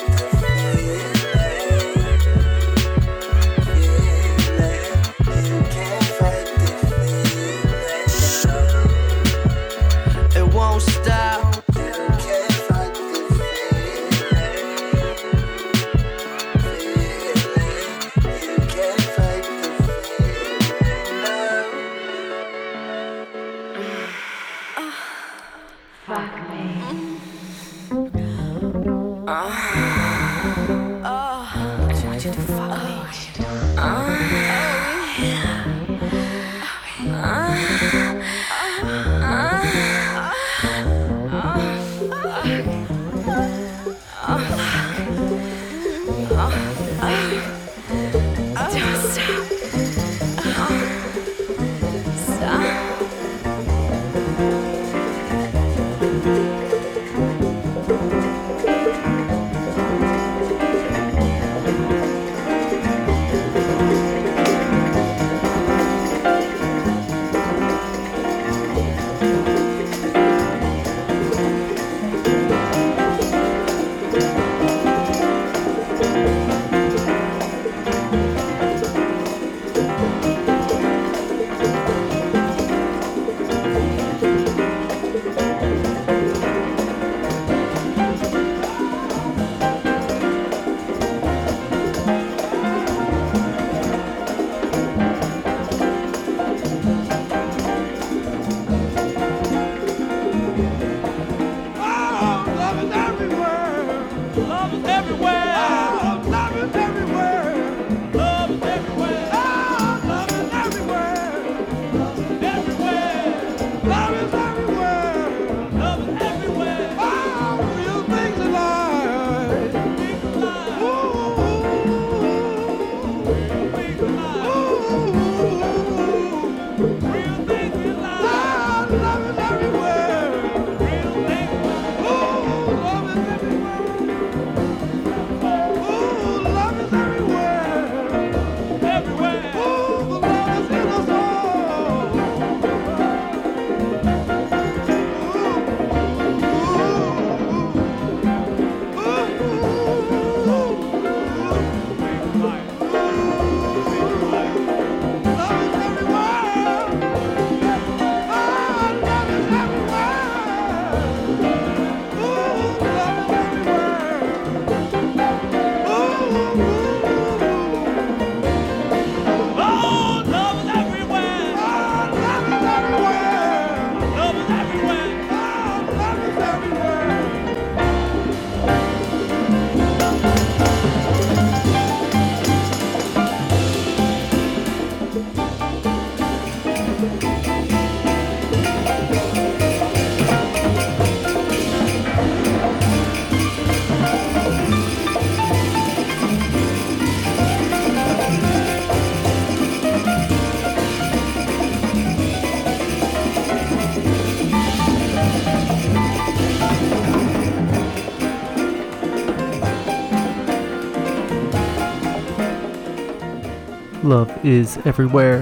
Love is everywhere.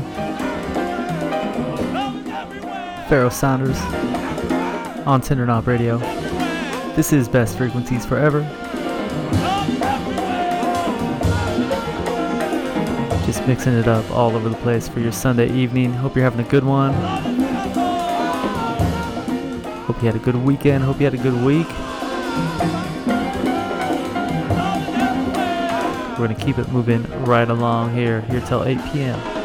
Pharoah Sanders on Tender Knob Radio. This is Best Frequencies Forever. Just mixing it up all over the place for your Sunday evening. Hope you're having a good one. Hope you had a good weekend. Hope you had a good week. We're going to keep it moving right along here, here till 8 p.m.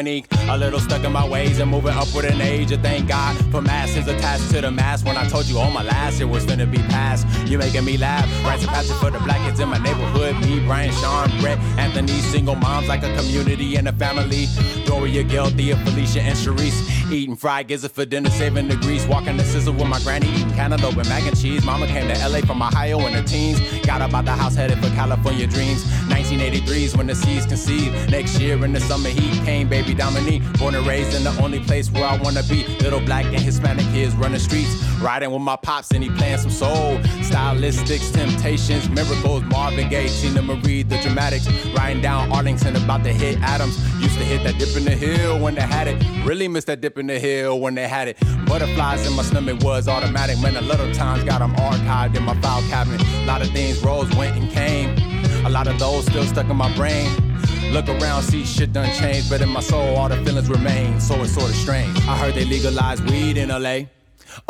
Dominique, a little stuck in my ways and moving up with an age. And thank God for masses attached to the mask. When I told you all my last year was gonna be past, you making me laugh. Rights and passion for the black kids in my neighborhood. Me, Brian, Sean, Brett, Anthony, single moms like a community and a family. Gloria, Gail, Thea, Felicia, and Sharice. Eating fried gizzard for dinner, saving the grease. Walking the sizzle with my granny, eating cantaloupe and mac and cheese. Mama came to LA from Ohio in her teens. Got up the house, headed for California dreams. 1983's when the seas conceived. Next year in the summer heat came baby Dominique. Born and raised in the only place where I wanna be. Little black and Hispanic kids running streets. Riding with my pops and he playing some soul. Stylistics, temptations, miracles. Marvin Gaye, Teena Marie, the dramatics. Riding down Arlington about to hit Adams. To hit that dip in the hill when they had it. Really missed that dip in the hill when they had it. Butterflies in my stomach was automatic. Man, a lot of times got them archived in my file cabinet. A lot of things rose, went and came. A lot of those still stuck in my brain. Look around, see shit done changed, but in my soul, all the feelings remain. So it's sorta strange. I heard they legalized weed in LA.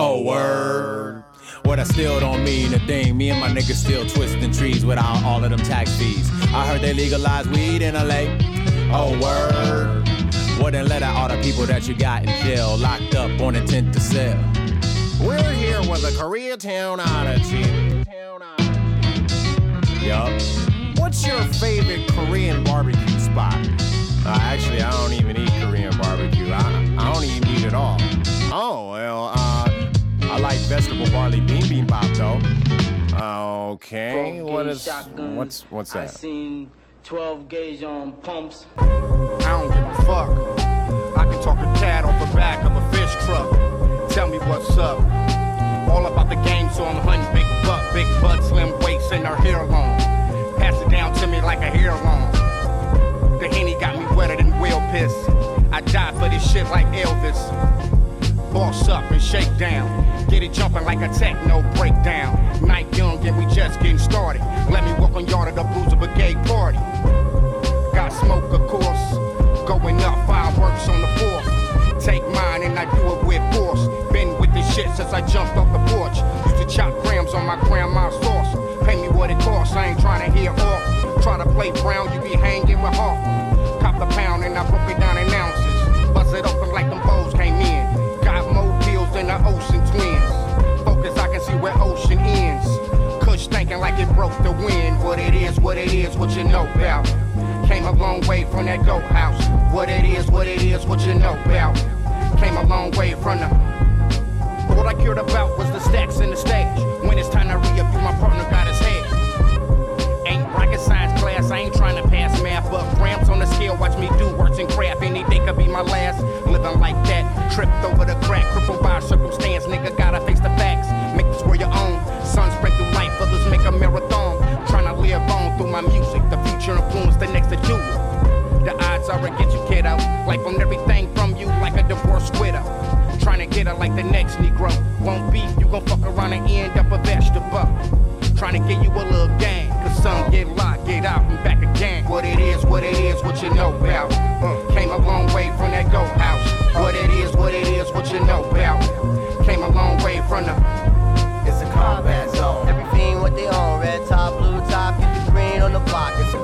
Oh, word. What I still don't mean a thing. Me and my niggas still twisting trees without all of them tax fees. I heard they legalized weed in LA. Oh, word. Well, then let out all the people that you got in jail, locked up on intent to sell. We're here with a Koreatown Oddity. Yup. What's your favorite Korean barbecue spot? Uh, actually, I don't even eat Korean barbecue. I, I don't even eat it all. Oh, well, uh, I like vegetable barley bibimbap though. Okay, what is what's what's I that? Seen 12 gauge on pumps. I don't give a fuck. I can talk a cat off the back of a fish truck. Tell me what's up. All about the game, so I'm hunting big buck, big butt, slim waist, and her hair long. Pass it down to me like a hair long. The henny got me wetter than whale piss. I die for this shit like Elvis. Boss up and shake down. Get it jumping like a techno breakdown. Night young and we just getting started. Let me walk on yard at the Bruiser Brigade party. Got smoke, of course. Going up, fireworks on the fourth. Take mine and I do it with force. Been with this shit since I jumped off the porch. Used to chop grams on my grandma's sauce. Pay me what it costs, I ain't trying to hear off. Try to play brown, you be hanging with Hawk. Cop the pound and I broke it down in ounces. It broke the wind. What it is, what it is, what you know about. Came a long way from that goat house. What it is, what it is, what you know about. Came a long way from the. What I cared about was the stacks in the stage. When it's time to re-up, my partner got his head. Ain't rocket science class, I ain't trying to pass math, but grams on the scale, watch me do words and craft. Any day could be my last. Living like that, tripped over the crack, crippled by circumstance, nigga gotta face the facts. It. The odds are against you, kiddo. Life on everything from you like a divorced widow. Trying to get her like the next Negro. Won't be, you gon' fuck around and end up a vegetable. Trying to get you a little gang. Cause some get locked, get out, and back again. What it is, what it is, what you know about. Uh, came a long way from that go house. What it is, what it is, what you know about. Came a long way from the. It's a combat zone. Everything what they own, red top, blue top, get the green on the block. It's a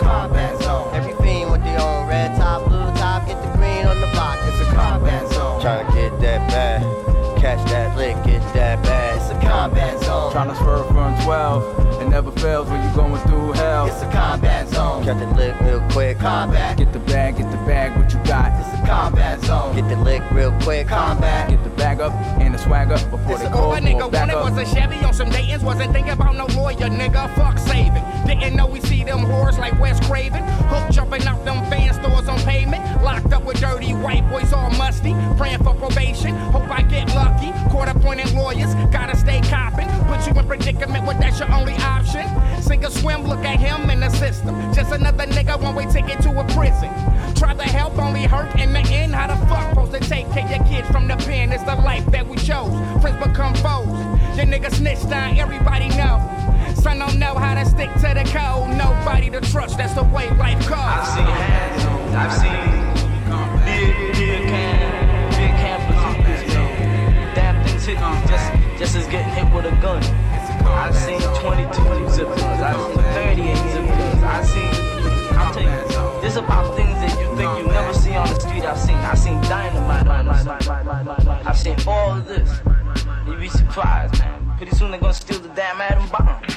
12, it never fails when you're going through hell. It's a combat zone. Catch that lick real quick. Combat. Get the bag, get the bag, what you got? It's combat zone. Get the lick real quick. Combat. Get the bag up and the swag up before they call All a for nigga back wanted up. was a Chevy on some Dayton's. Wasn't thinking about no lawyer, nigga. Fuck saving. Didn't know we see them whores like Wes Craven. Hook jumping out them fan stores on pavement. Locked up with dirty white boys all musty. Praying for probation. Hope I get lucky. Court appointed lawyers. Gotta stay copping. Put you in predicament when that's your only option. Sink or swim, look at him in the system. Just another nigga, one way ticket to a prison. Try to help, only hurt in the end. How the fuck supposed to take care your kids from the pen? It's the life that we chose. Friends become foes. Your nigga snitched on, everybody know. Surprised, man. Pretty soon they're gonna steal the damn atom bomb.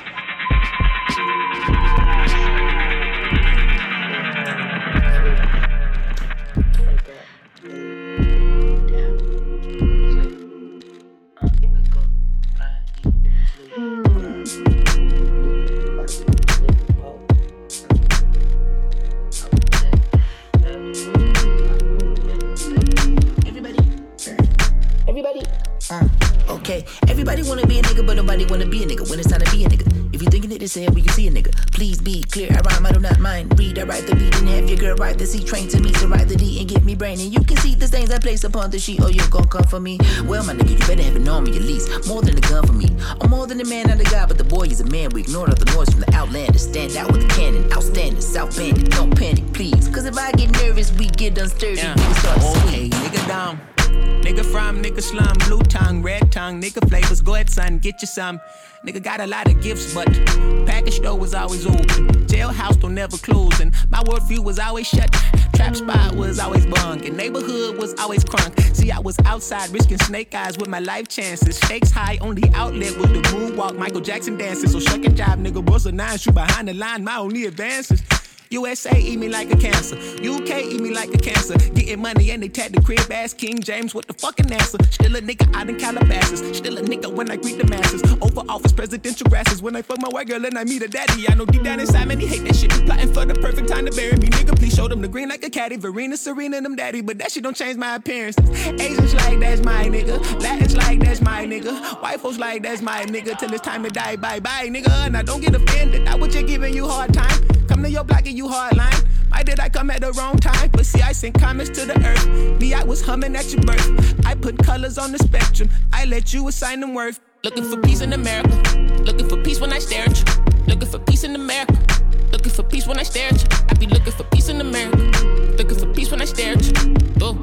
Upon the sheet, or you gon' come for me. Well, my nigga, you better have an army at least. More than a gun for me. I'm more than a man, not a guy, but the boy is a man. We ignore all the noise from the outlander. Stand out with a cannon, outstanding, South Bandit. Don't panic, please. Cause if I get nervous, we get unsturdy. Yeah. We start Okay, nigga down. Nigga from, nigga slum, blue tongue, red tongue, nigga flavors. Go ahead, son, get you some. Nigga got a lot of gifts, but package store was always open. Jailhouse don't never close, and my worldview was always shut. Trap spot was always bunk, and neighborhood was always crunk. See, I was outside risking snake eyes with my life chances. Stakes high, only outlet was the moonwalk, Michael Jackson dances. So shuck and nigga, bust a nine, shoot behind the line, my only advances. USA eat me like a cancer. UK eat me like a cancer. Getting money and they tag the crib ass King James with the fucking answer. Still a nigga out in Calabasas. Still a nigga when I greet the masses. Over office presidential grasses. When I fuck my white girl and I meet a daddy. I know deep down inside, man, he hate that shit. Plotting for the perfect time to bury me. Nigga, please show them the green like a caddy. Verena, Serena, them daddy. But that shit don't change my appearance. Asians like that's my nigga. Latins like that's my nigga. White folks like that's my nigga. Till it's time to die. Bye bye, nigga. Now don't get offended. I was just giving you hard time. Come to your block and you hardline. Why did I come at the wrong time? But see, I sent comments to the earth. Me, I was humming at your birth. I put colors on the spectrum. I let you assign them worth. Looking for peace in America. Looking for peace when I stare at you. Looking for peace in America. Looking for peace when I stare at you. I be looking for peace in America. Looking for peace when I stare at you. Oh.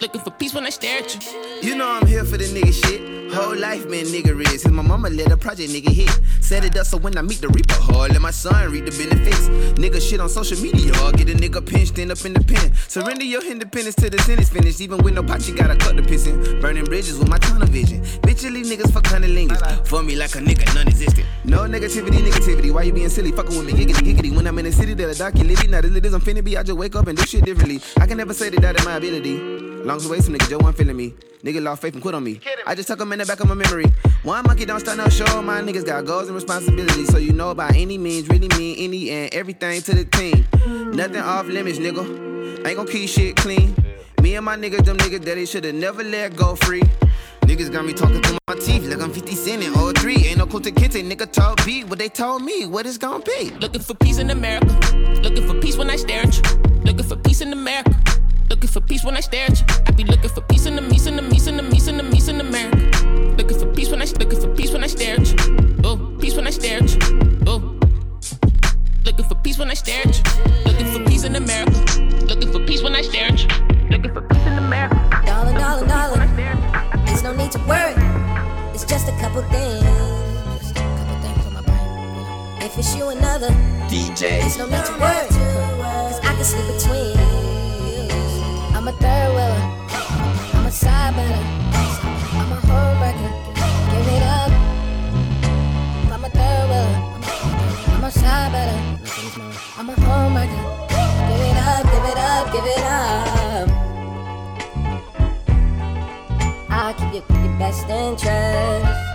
Looking for peace when I stare at you. You know I'm here for the nigga shit. Whole life been nigga is. Since my mama let a project nigga hit. Set it up so when I meet the reaper, hard let my son read the benefits. Nigga shit on social media, hard get a nigga pinched end up in the pen. Surrender your independence till the sentence finished. Even with no pot, you gotta cut the pissing. Burning bridges with my tunnel vision. Bitch, leave niggas for cunnilingus. For me like a nigga non-existent. No negativity, negativity. Why you being silly? Fucking with me, giggity, giggity. When I'm in the city, a dark you litty. Not as lit as I'm finna be. I just wake up and do shit differently. I can never say that that is my ability. Long as way, some nigga Joe one feeling me. Nigga lost faith and quit on me. I just tuck them in the back of my memory. One monkey don't start no show. My niggas got goals and responsibilities. So you know by any means, really mean any and everything to the team. Nothing off limits, nigga. Ain't gon' keep shit clean. Me and my niggas, them niggas that they should've never let go free. Niggas got me talking through my teeth like I'm 50 Cent in 03. Ain't no cool to kente, nigga told me what they told me, what it's gon' be. Looking for peace in America. Looking for peace when I stare at you. Looking for peace in America. Looking for peace when I stare at you. I be looking for peace in the meese in the meese in the meese in the meese in America. Looking for peace when I looking for peace when I stare at you. Oh, peace when I stare at you. Oh. Looking for peace when I stare at you. Looking for peace in America. Looking for peace when I stare at you. Looking for peace in America. Darling, darling, darling. There's no need to worry. It's just a couple things. Just a couple things on my brain. If it's you another, DJ. There's no need to worry. Cause I can slip between. A third wheeler. I'm a side better. I'm a homewrecker. Give it up. I'm a third wheeler. I'm a side better. I'm a homewrecker. Give it up, give it up, give it up. I'll keep you your best interest.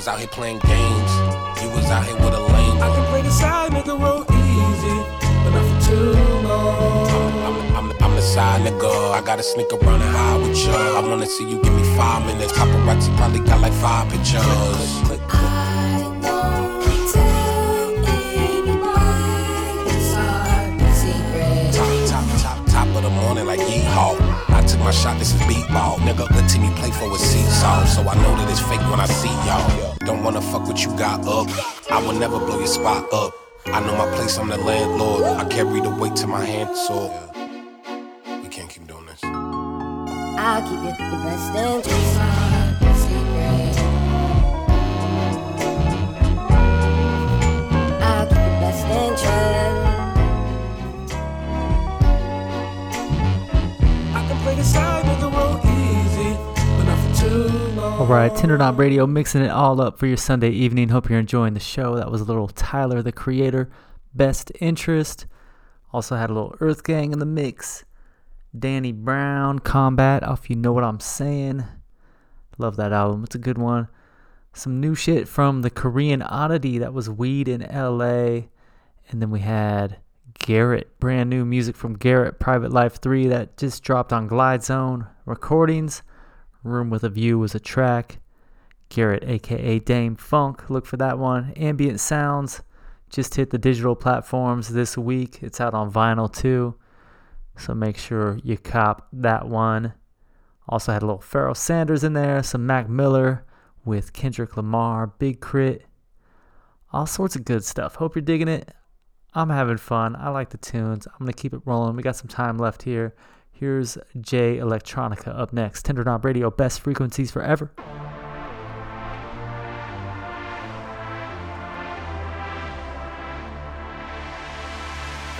Was out here playing games. You was out here with a lame. I can play the side, it real easy, but not for too long. I'm, I'm, I'm the side nigga. I gotta sneak around and hide with you. I wanna see you give me five minutes. Paparazzi probably got like five pictures. Top my shot, this is beat ball. Nigga, you play for is seesaw. So I know that it's fake when I see y'all. Don't wanna fuck what you got up. I will never blow your spot up. I know my place, I'm the landlord. I carry the weight to my hand, so we can't keep doing this. I'll keep it the best interest. All right, Tender Knob Radio mixing it all up for your Sunday evening. Hope you're enjoying the show. That was a little Tyler the Creator, Best Interest. Also had a little Earth Gang in the mix. Danny Brown, Combat, if you know what I'm saying. Love that album. It's a good one. Some new shit from the Korean Oddity that was Weed in LA. And then we had Garrett, brand new music from Garrett, Private Life 3 that just dropped on Glydezone Recordings. Room with a View was a track. Garrett, aka Dam-Funk, look for that one. Ambient Sounds just hit the digital platforms this week. It's out on vinyl too. So make sure you cop that one. Also had a little Pharoah Sanders in there, some Mac Miller with Kendrick Lamar, Big Crit. All sorts of good stuff. Hope you're digging it. I'm having fun. I like the tunes. I'm going to keep it rolling. We got some time left here. Here's Jay Electronica up next. Tender Knob Radio, best frequencies forever.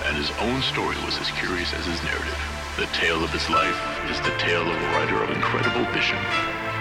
and his own story was as curious as his narrative. The tale of his life is the tale of a writer of incredible vision,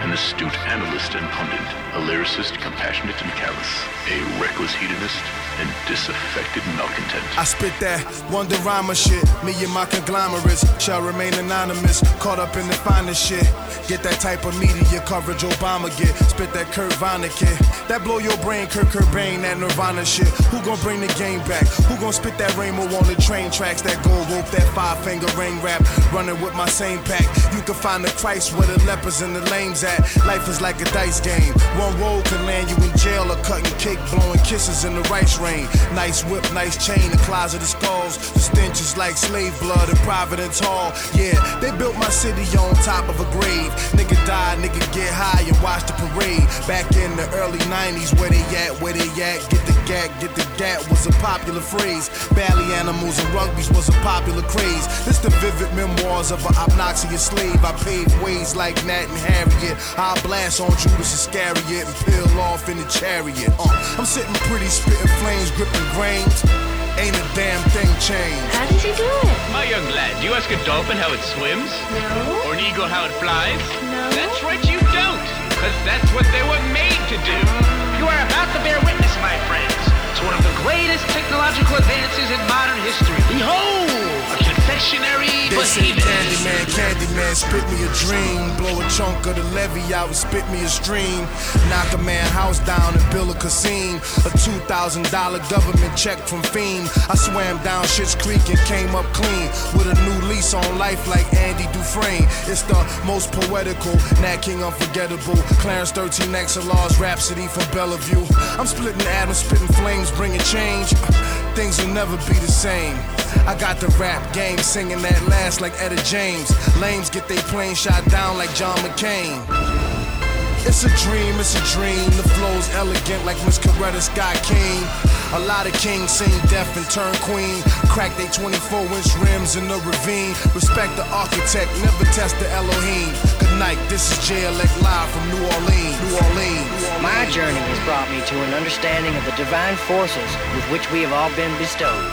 an astute analyst and pundit, a lyricist compassionate and callous, a reckless hedonist and disaffected malcontent. I spit that Wonderama shit. Me and my conglomerates shall remain anonymous. Caught up in the finest shit. Get that type of media coverage Obama get. Spit that Kurt Vonnegut. That blow your brain, Kurt Cobain, that Nirvana shit. Who gon' bring the game back? Who gon' spit that rainbow on the train tracks? That gold rope, that five finger ring rap. Running with my same pack. You can find the Christ where the lepers and the lames at. Life is like a dice game. One roll can land you in jail or cutting cake, blowing kisses in the rice rain. Nice whip, nice chain, a closet of skulls. The stench is like slave blood in Providence Hall. Yeah, they built my city on top of a grave. Nigga die, nigga get high and watch the parade. Back in the early 90s, where they at, where they at, get the gat, get the gat was a popular phrase. Bally animals and rugbies was a popular craze. This the vivid memoirs of an obnoxious slave. I paved ways like Nat and Harriet. I'll blast on Judas Iscariot and peel off in the chariot. Uh, I'm sitting pretty, spitting flames, gripping grains. Ain't a damn thing changed. How did you do it? My young lad, do you ask a dolphin how it swims? No. Or an eagle how it flies? No. That's right, you don't. Because that's what they were made to do. You are about to bear witness, my friends, to one of the greatest technological advances in modern history. Behold, a confectionery behemoth. Candyman, Candyman, spit me a dream. Blow a chunk of the levy out and spit me a stream. Knock a man house down and build a casino. A $2,000 government check from Fiend. I swam down Shit's Creek and came up clean. With a new lease on life like Andy Dufresne. It's the most poetical, Nat King unforgettable. Clarence 13 XLR's Rhapsody from Bellevue. I'm splitting atoms, spitting flames, bringing change. Things will never be the same. I got the rap game singing that last like Etta James. Lames get they plane shot down like John McCain. It's a dream, it's a dream. The flow's elegant like Miss Coretta Scott King. A lot of kings sing deaf and turn queen. Crack they 24 inch rims in the ravine. Respect the architect, never test the Elohim. Good night, this is JLX live from New Orleans. New Orleans. My journey has brought me to an understanding of the divine forces with which we have all been bestowed.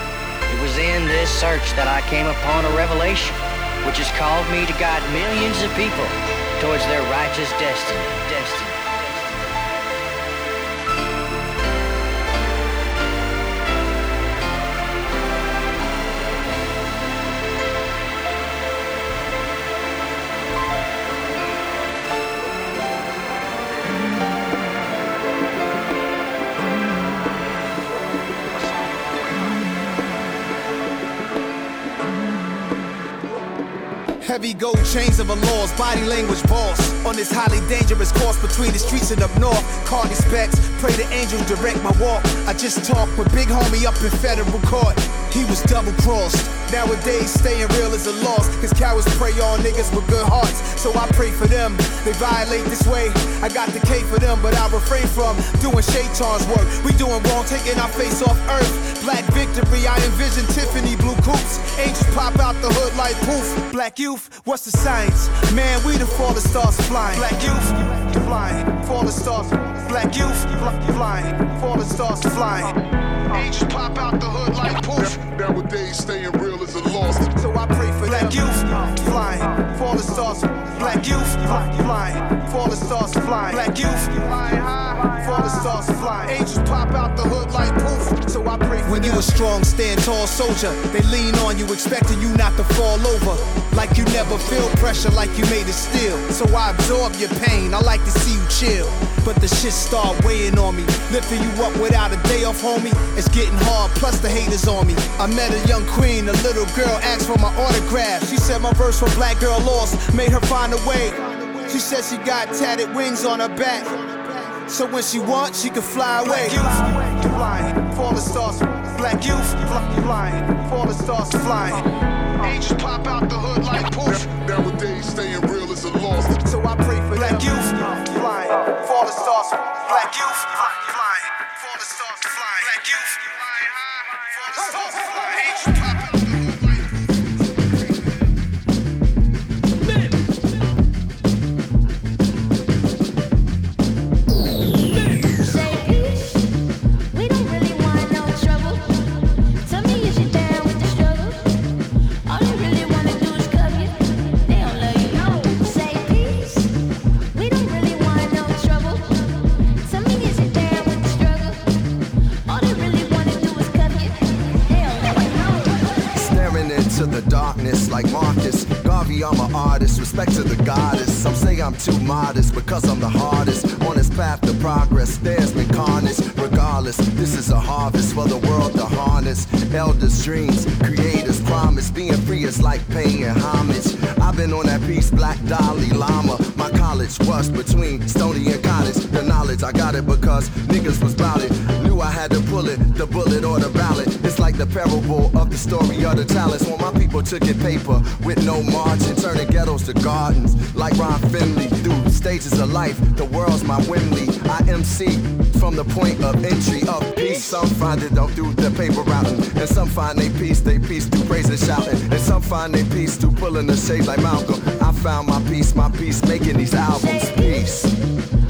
It was in this search that I came upon a revelation, which has called me to guide millions of people towards their righteous destiny. Destiny. Heavy gold chains of a laws, body language boss. On this highly dangerous course between the streets and up north. Cardi specs, pray the angels direct my walk. I just talked with big homie up in federal court. He was double crossed. Nowadays, staying real is a loss. Cause cowards prey on niggas with good hearts. So I pray for them. They violate this way. I got the K for them, but I refrain from doing Shaitan's work. We doing wrong, taking our face off earth. Black victory, I envision Tiffany blue coops. Angels pop out the hood like poof. Black youth, what's the science? Man, we the fallen stars flying. Black youth, flying. Fallen stars. Black youth, flying. Fallen stars flying. Angels pop out the hood like poof. Nowadays, staying real is a loss. So I pray for Black youth, flying. Fallen stars. Black youth, flying. Fallen stars flying. Black youth, flying high. Fallen stars flying. Angels pop out the hood like poof. So I pray for When you a strong, stand tall soldier, they lean on you, expecting you not to fall over. Like you never feel pressure, like you made it still. So I absorb your pain. I like to see you chill. But the shit start weighing on me. Lifting you up without a day off, homie. It's getting hard, plus the haters on me. I met a young queen, a little girl asked for my autograph. She said my verse for Black Girl Lost made her find a way. She said she got tatted wings on her back. So when she wants, she can fly away. Black youth, flying, falling stars. Black youth, flying, falling stars flying. Angels pop out the hood like poof. Nowadays, staying real is a loss. So I pray for Black youth, flying, falling stars. Black youth, flying, falling stars high, like Marcus. Garvey, I'm an artist. Respect to the goddess. Some say I'm too modest because I'm the hardest. On this path to progress, there's been carnage. Regardless, this is a harvest for the world to harness. Elders' dreams, creators' promise. Being free is like paying homage. I've been on that piece, Black Dalai Lama. College was between Stony and Cottage. The knowledge, I got it because niggas was bout it. Knew I had to pull it, the bullet or the ballot. It's like the parable of the story of the talents. When my people took it paper with no margin, turning ghettos to gardens. Like Ron Finley, through stages of life, the world's my Wembley. I MC from the point of entry of peace. Some find it don't do the paper routing, and some find they peace, they peace through praise and shouting, and some find they peace through pulling the shades like Malcolm. I found my peace, my peace, making these albums. Peace.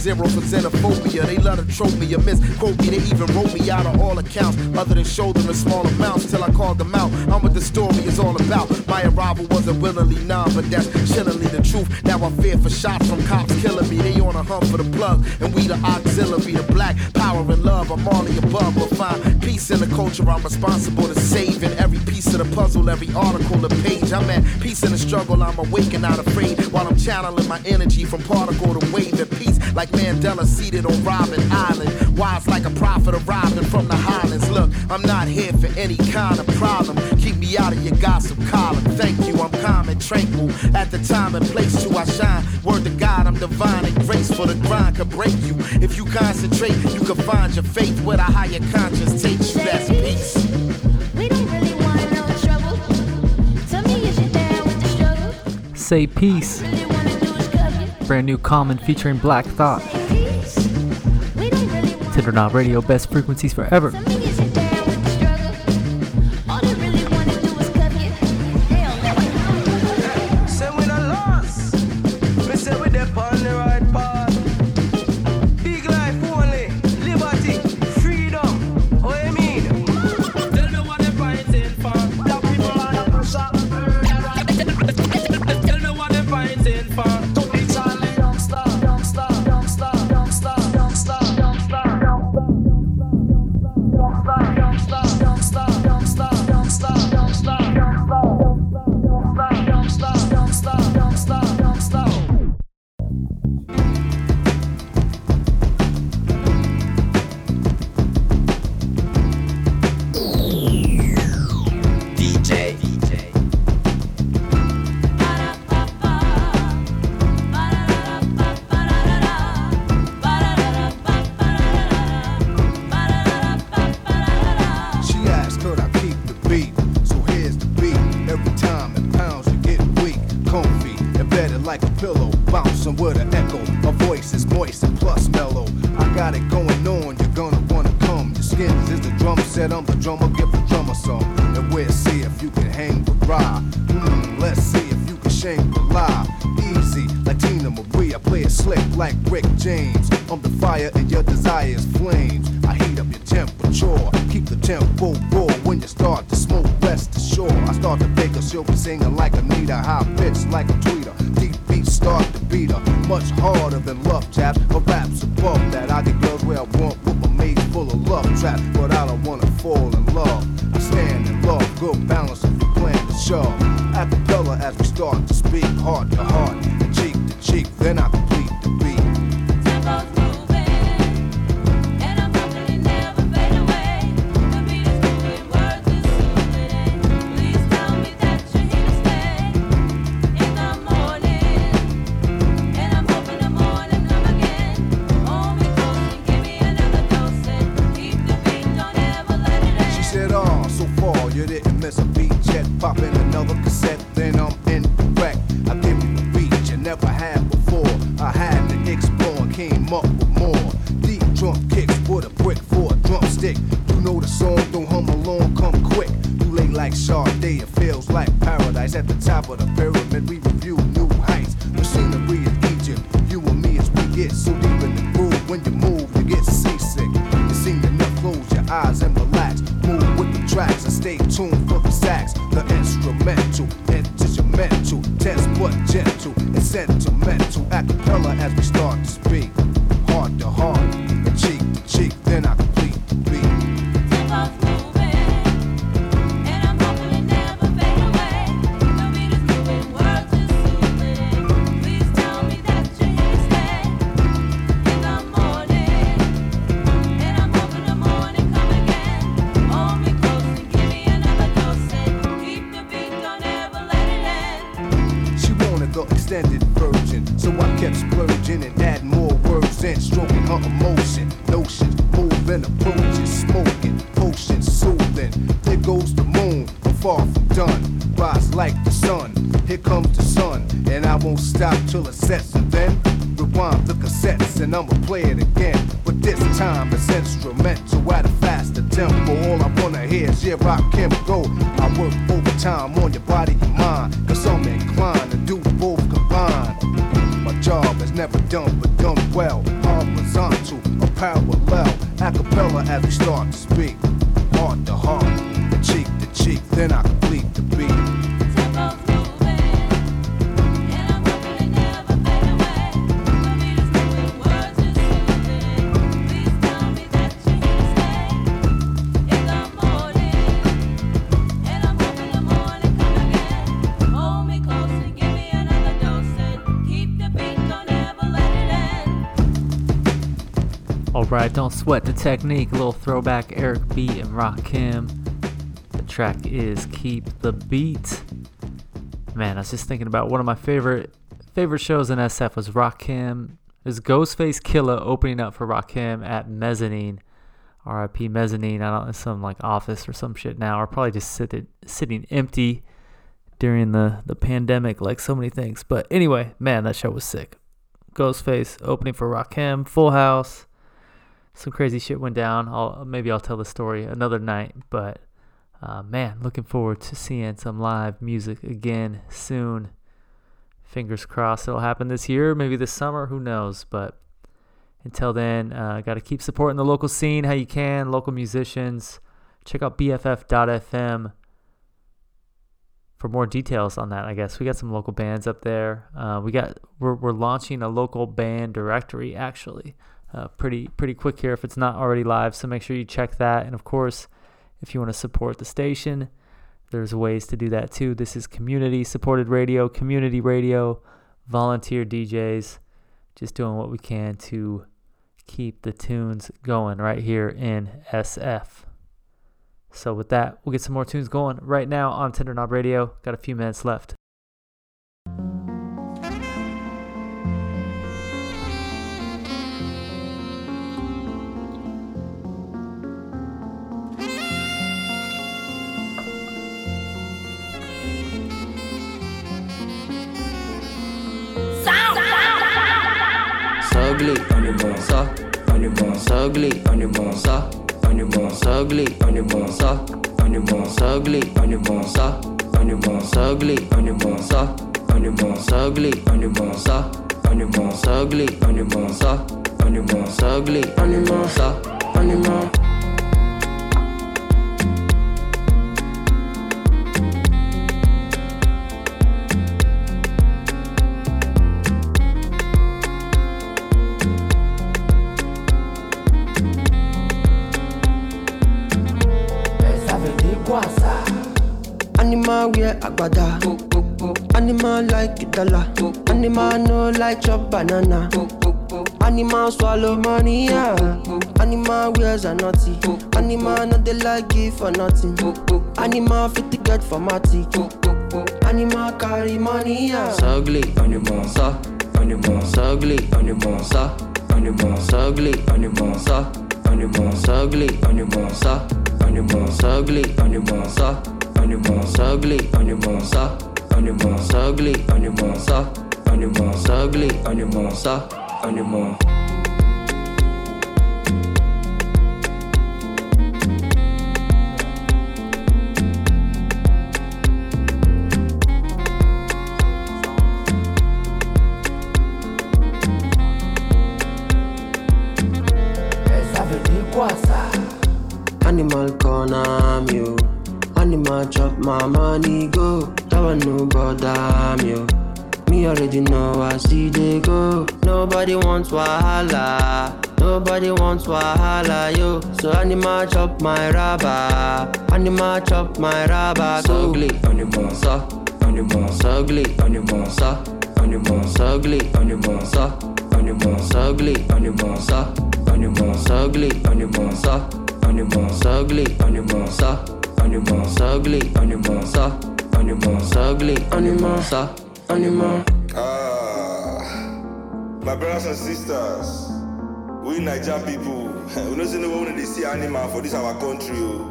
Zero for xenophobia. They love to trope me a or misquote me. They even wrote me out of all accounts, other than show them in small amounts till I called them out. I'm what the story is all about. My arrival wasn't willingly none, but that's chillingly the truth. Now I fear for shots from cops killing me. They on a hunt for the plug, and we the auxiliary, the black power and love. I'm all the above, but find peace in the culture. I'm responsible to saving every piece of the puzzle, every article, the page. I'm at peace in the struggle. I'm awake and not afraid while I'm channeling my energy from particle to wave at peace. Like Mandela seated on Robben Island. Wise like a prophet arriving from the highlands. Look, I'm not here for any kind of problem. Keep me out of your gossip column. Thank you, I'm calm and tranquil. At the time and place to I shine. Word to God, I'm divine and graceful. The grind could break you. If you concentrate, you can find your faith where the higher conscience takes you. That's peace. We don't really want no trouble. Tell me is you down with the struggle? Say peace. Brand new Common featuring Black Thought. Tender Knob Radio, best frequencies forever. Alright, don't sweat the technique. A little throwback Eric B and Rock Rakim. The track is Keep the Beat. Man, I was just thinking about one of my favorite favorite shows in SF was Rock Rakim. Is Ghostface Killah opening up for Rock Rakim at Mezzanine. RIP Mezzanine. I don't know, some like office or some shit now, or probably just sitting sitting empty during the, the pandemic, like so many things. But anyway, man, that show was sick. Ghostface opening for Rakim, Full House some crazy shit went down. I'll maybe I'll tell the story another night, but uh, man, looking forward to seeing some live music again soon. Fingers crossed it'll happen this year, maybe this summer, who knows? But until then, uh, got to keep supporting the local scene how you can, local musicians. Check out BFF.fm for more details on that. I guess we got some local bands up there. Uh, we got we're we're launching a local band directory actually uh, pretty pretty quick here if it's not already live. So make sure you check that. And of course, if you want to support the station, there's ways to do that too. This is community supported radio, community radio, volunteer DJs, just doing what we can to keep the tunes going right here in SF. So with that, we'll get some more tunes going right now on Tender Knob Radio. Got a few minutes left. Ugly, animal, sa, animal, ugly, animal, sa, animal, ugly, animal, sa, animal, ugly, animal, sa, animal, ugly, animal, sa, animal, ugly, animal, sa, animal, ugly, animal, sa, animal, ugly, animal, animal. Animal wear agbada. Animal like dollar. Animal no like chop banana. Animal swallow money, yeah. Animal wears a naughty. Animal no they like give for nothing. Animal fit to get for matic. Animal carry money, yeah. Ugly animal, sa, animal, ugly animal, sa, animal, ugly animal, sa, animal, ugly animal, sa, animal, ugly animal, sa, animal, ugly animal, sa, animals ugly animals ah animals ugly animals ah animals ugly animals ah animals Animal chop my money go. That one no bother me, oh. Me already know I see they go. Nobody wants wahala. Nobody wants wahala, yo. So animal chop my rubber. Animal chop my rubber. Go. Ugly animal, sa, animal, ugly animal, sa, animal, ugly animal, sa, animal, ugly animal, sa, animal, ugly animal, sa, animal, ugly animal, sa, animal, ugly animal, sa, animal, ugly animal, sa, animal. Ah, my brothers and sisters, we Nigerian people, *laughs* we know say no one dey see animal for this our country o.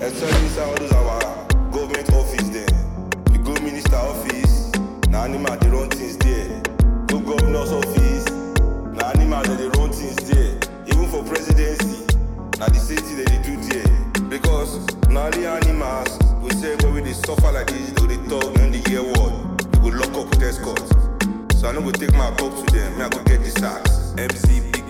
Especially inside all those our government office dem. the go minister office, na animal dey run things there. Go governor's office, na animal dem dey run things there. Even for presidency, na the same thing dem dey do there. Because na only animals we say when we dey suffer like this, they go dey talk, when they hear word, we go lock up with escort. So I no go take my cup to them, me I go get the sacks. MC Big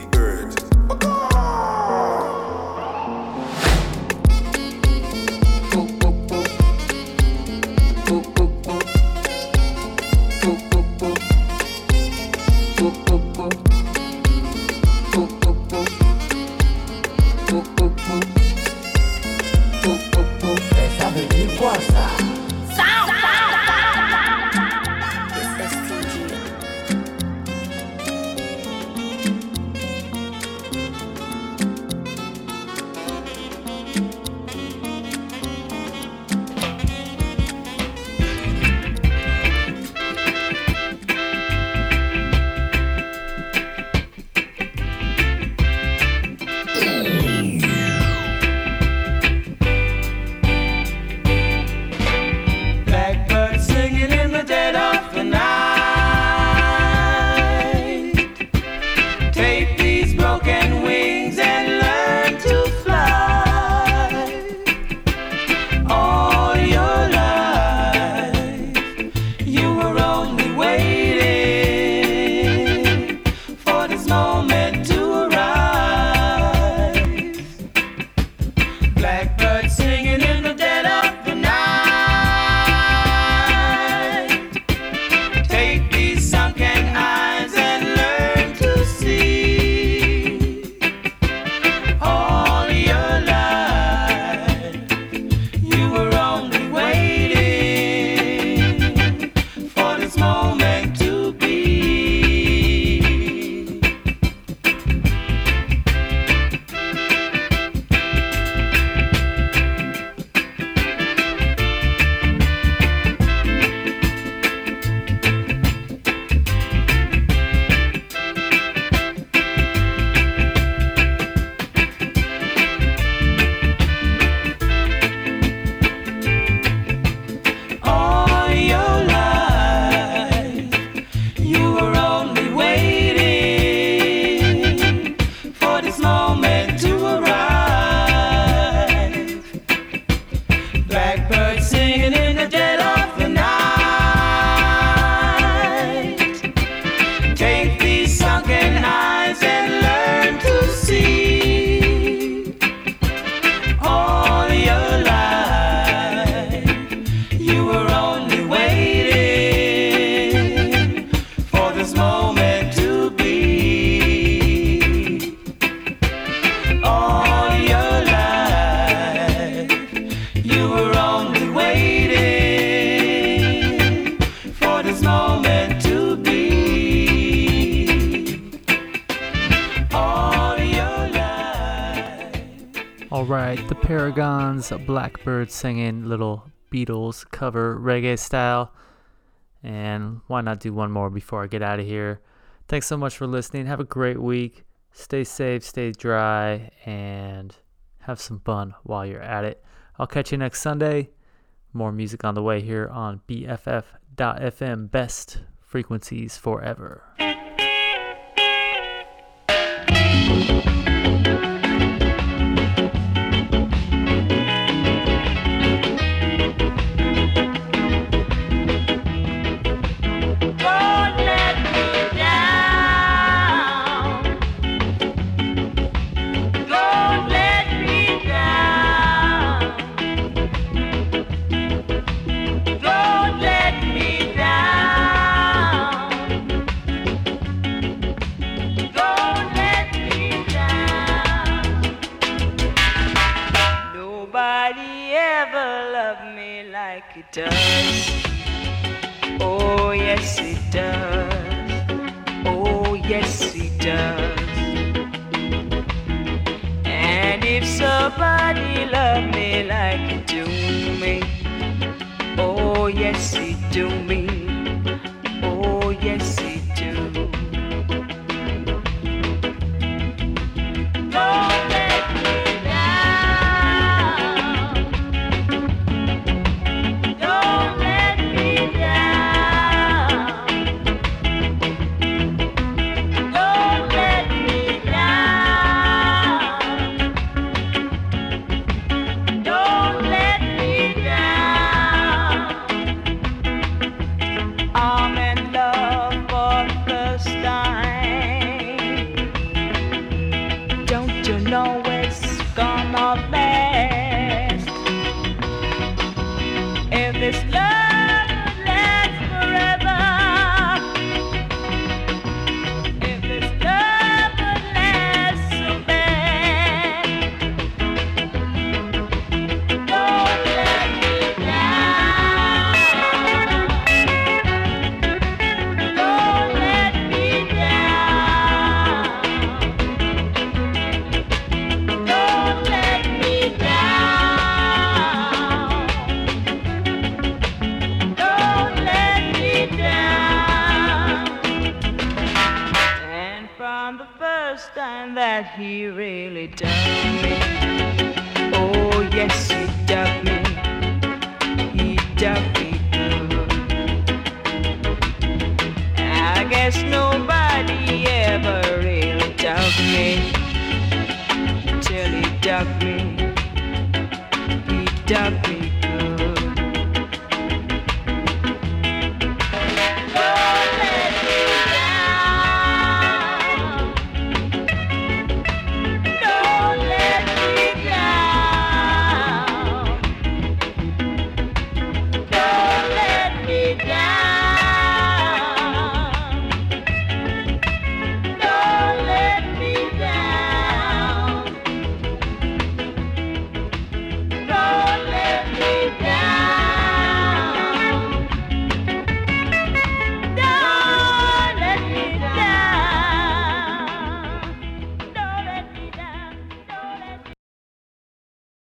All right, the Paragons, Blackbird singing little Beatles cover reggae style. And why not do one more before I get out of here? Thanks so much for listening. Have a great week. Stay safe, stay dry, and have some fun while you're at it. I'll catch you next Sunday. More music on the way here on BFF.FM. Best frequencies forever. Does. And if somebody loved me like you do me, oh, yes, it do me.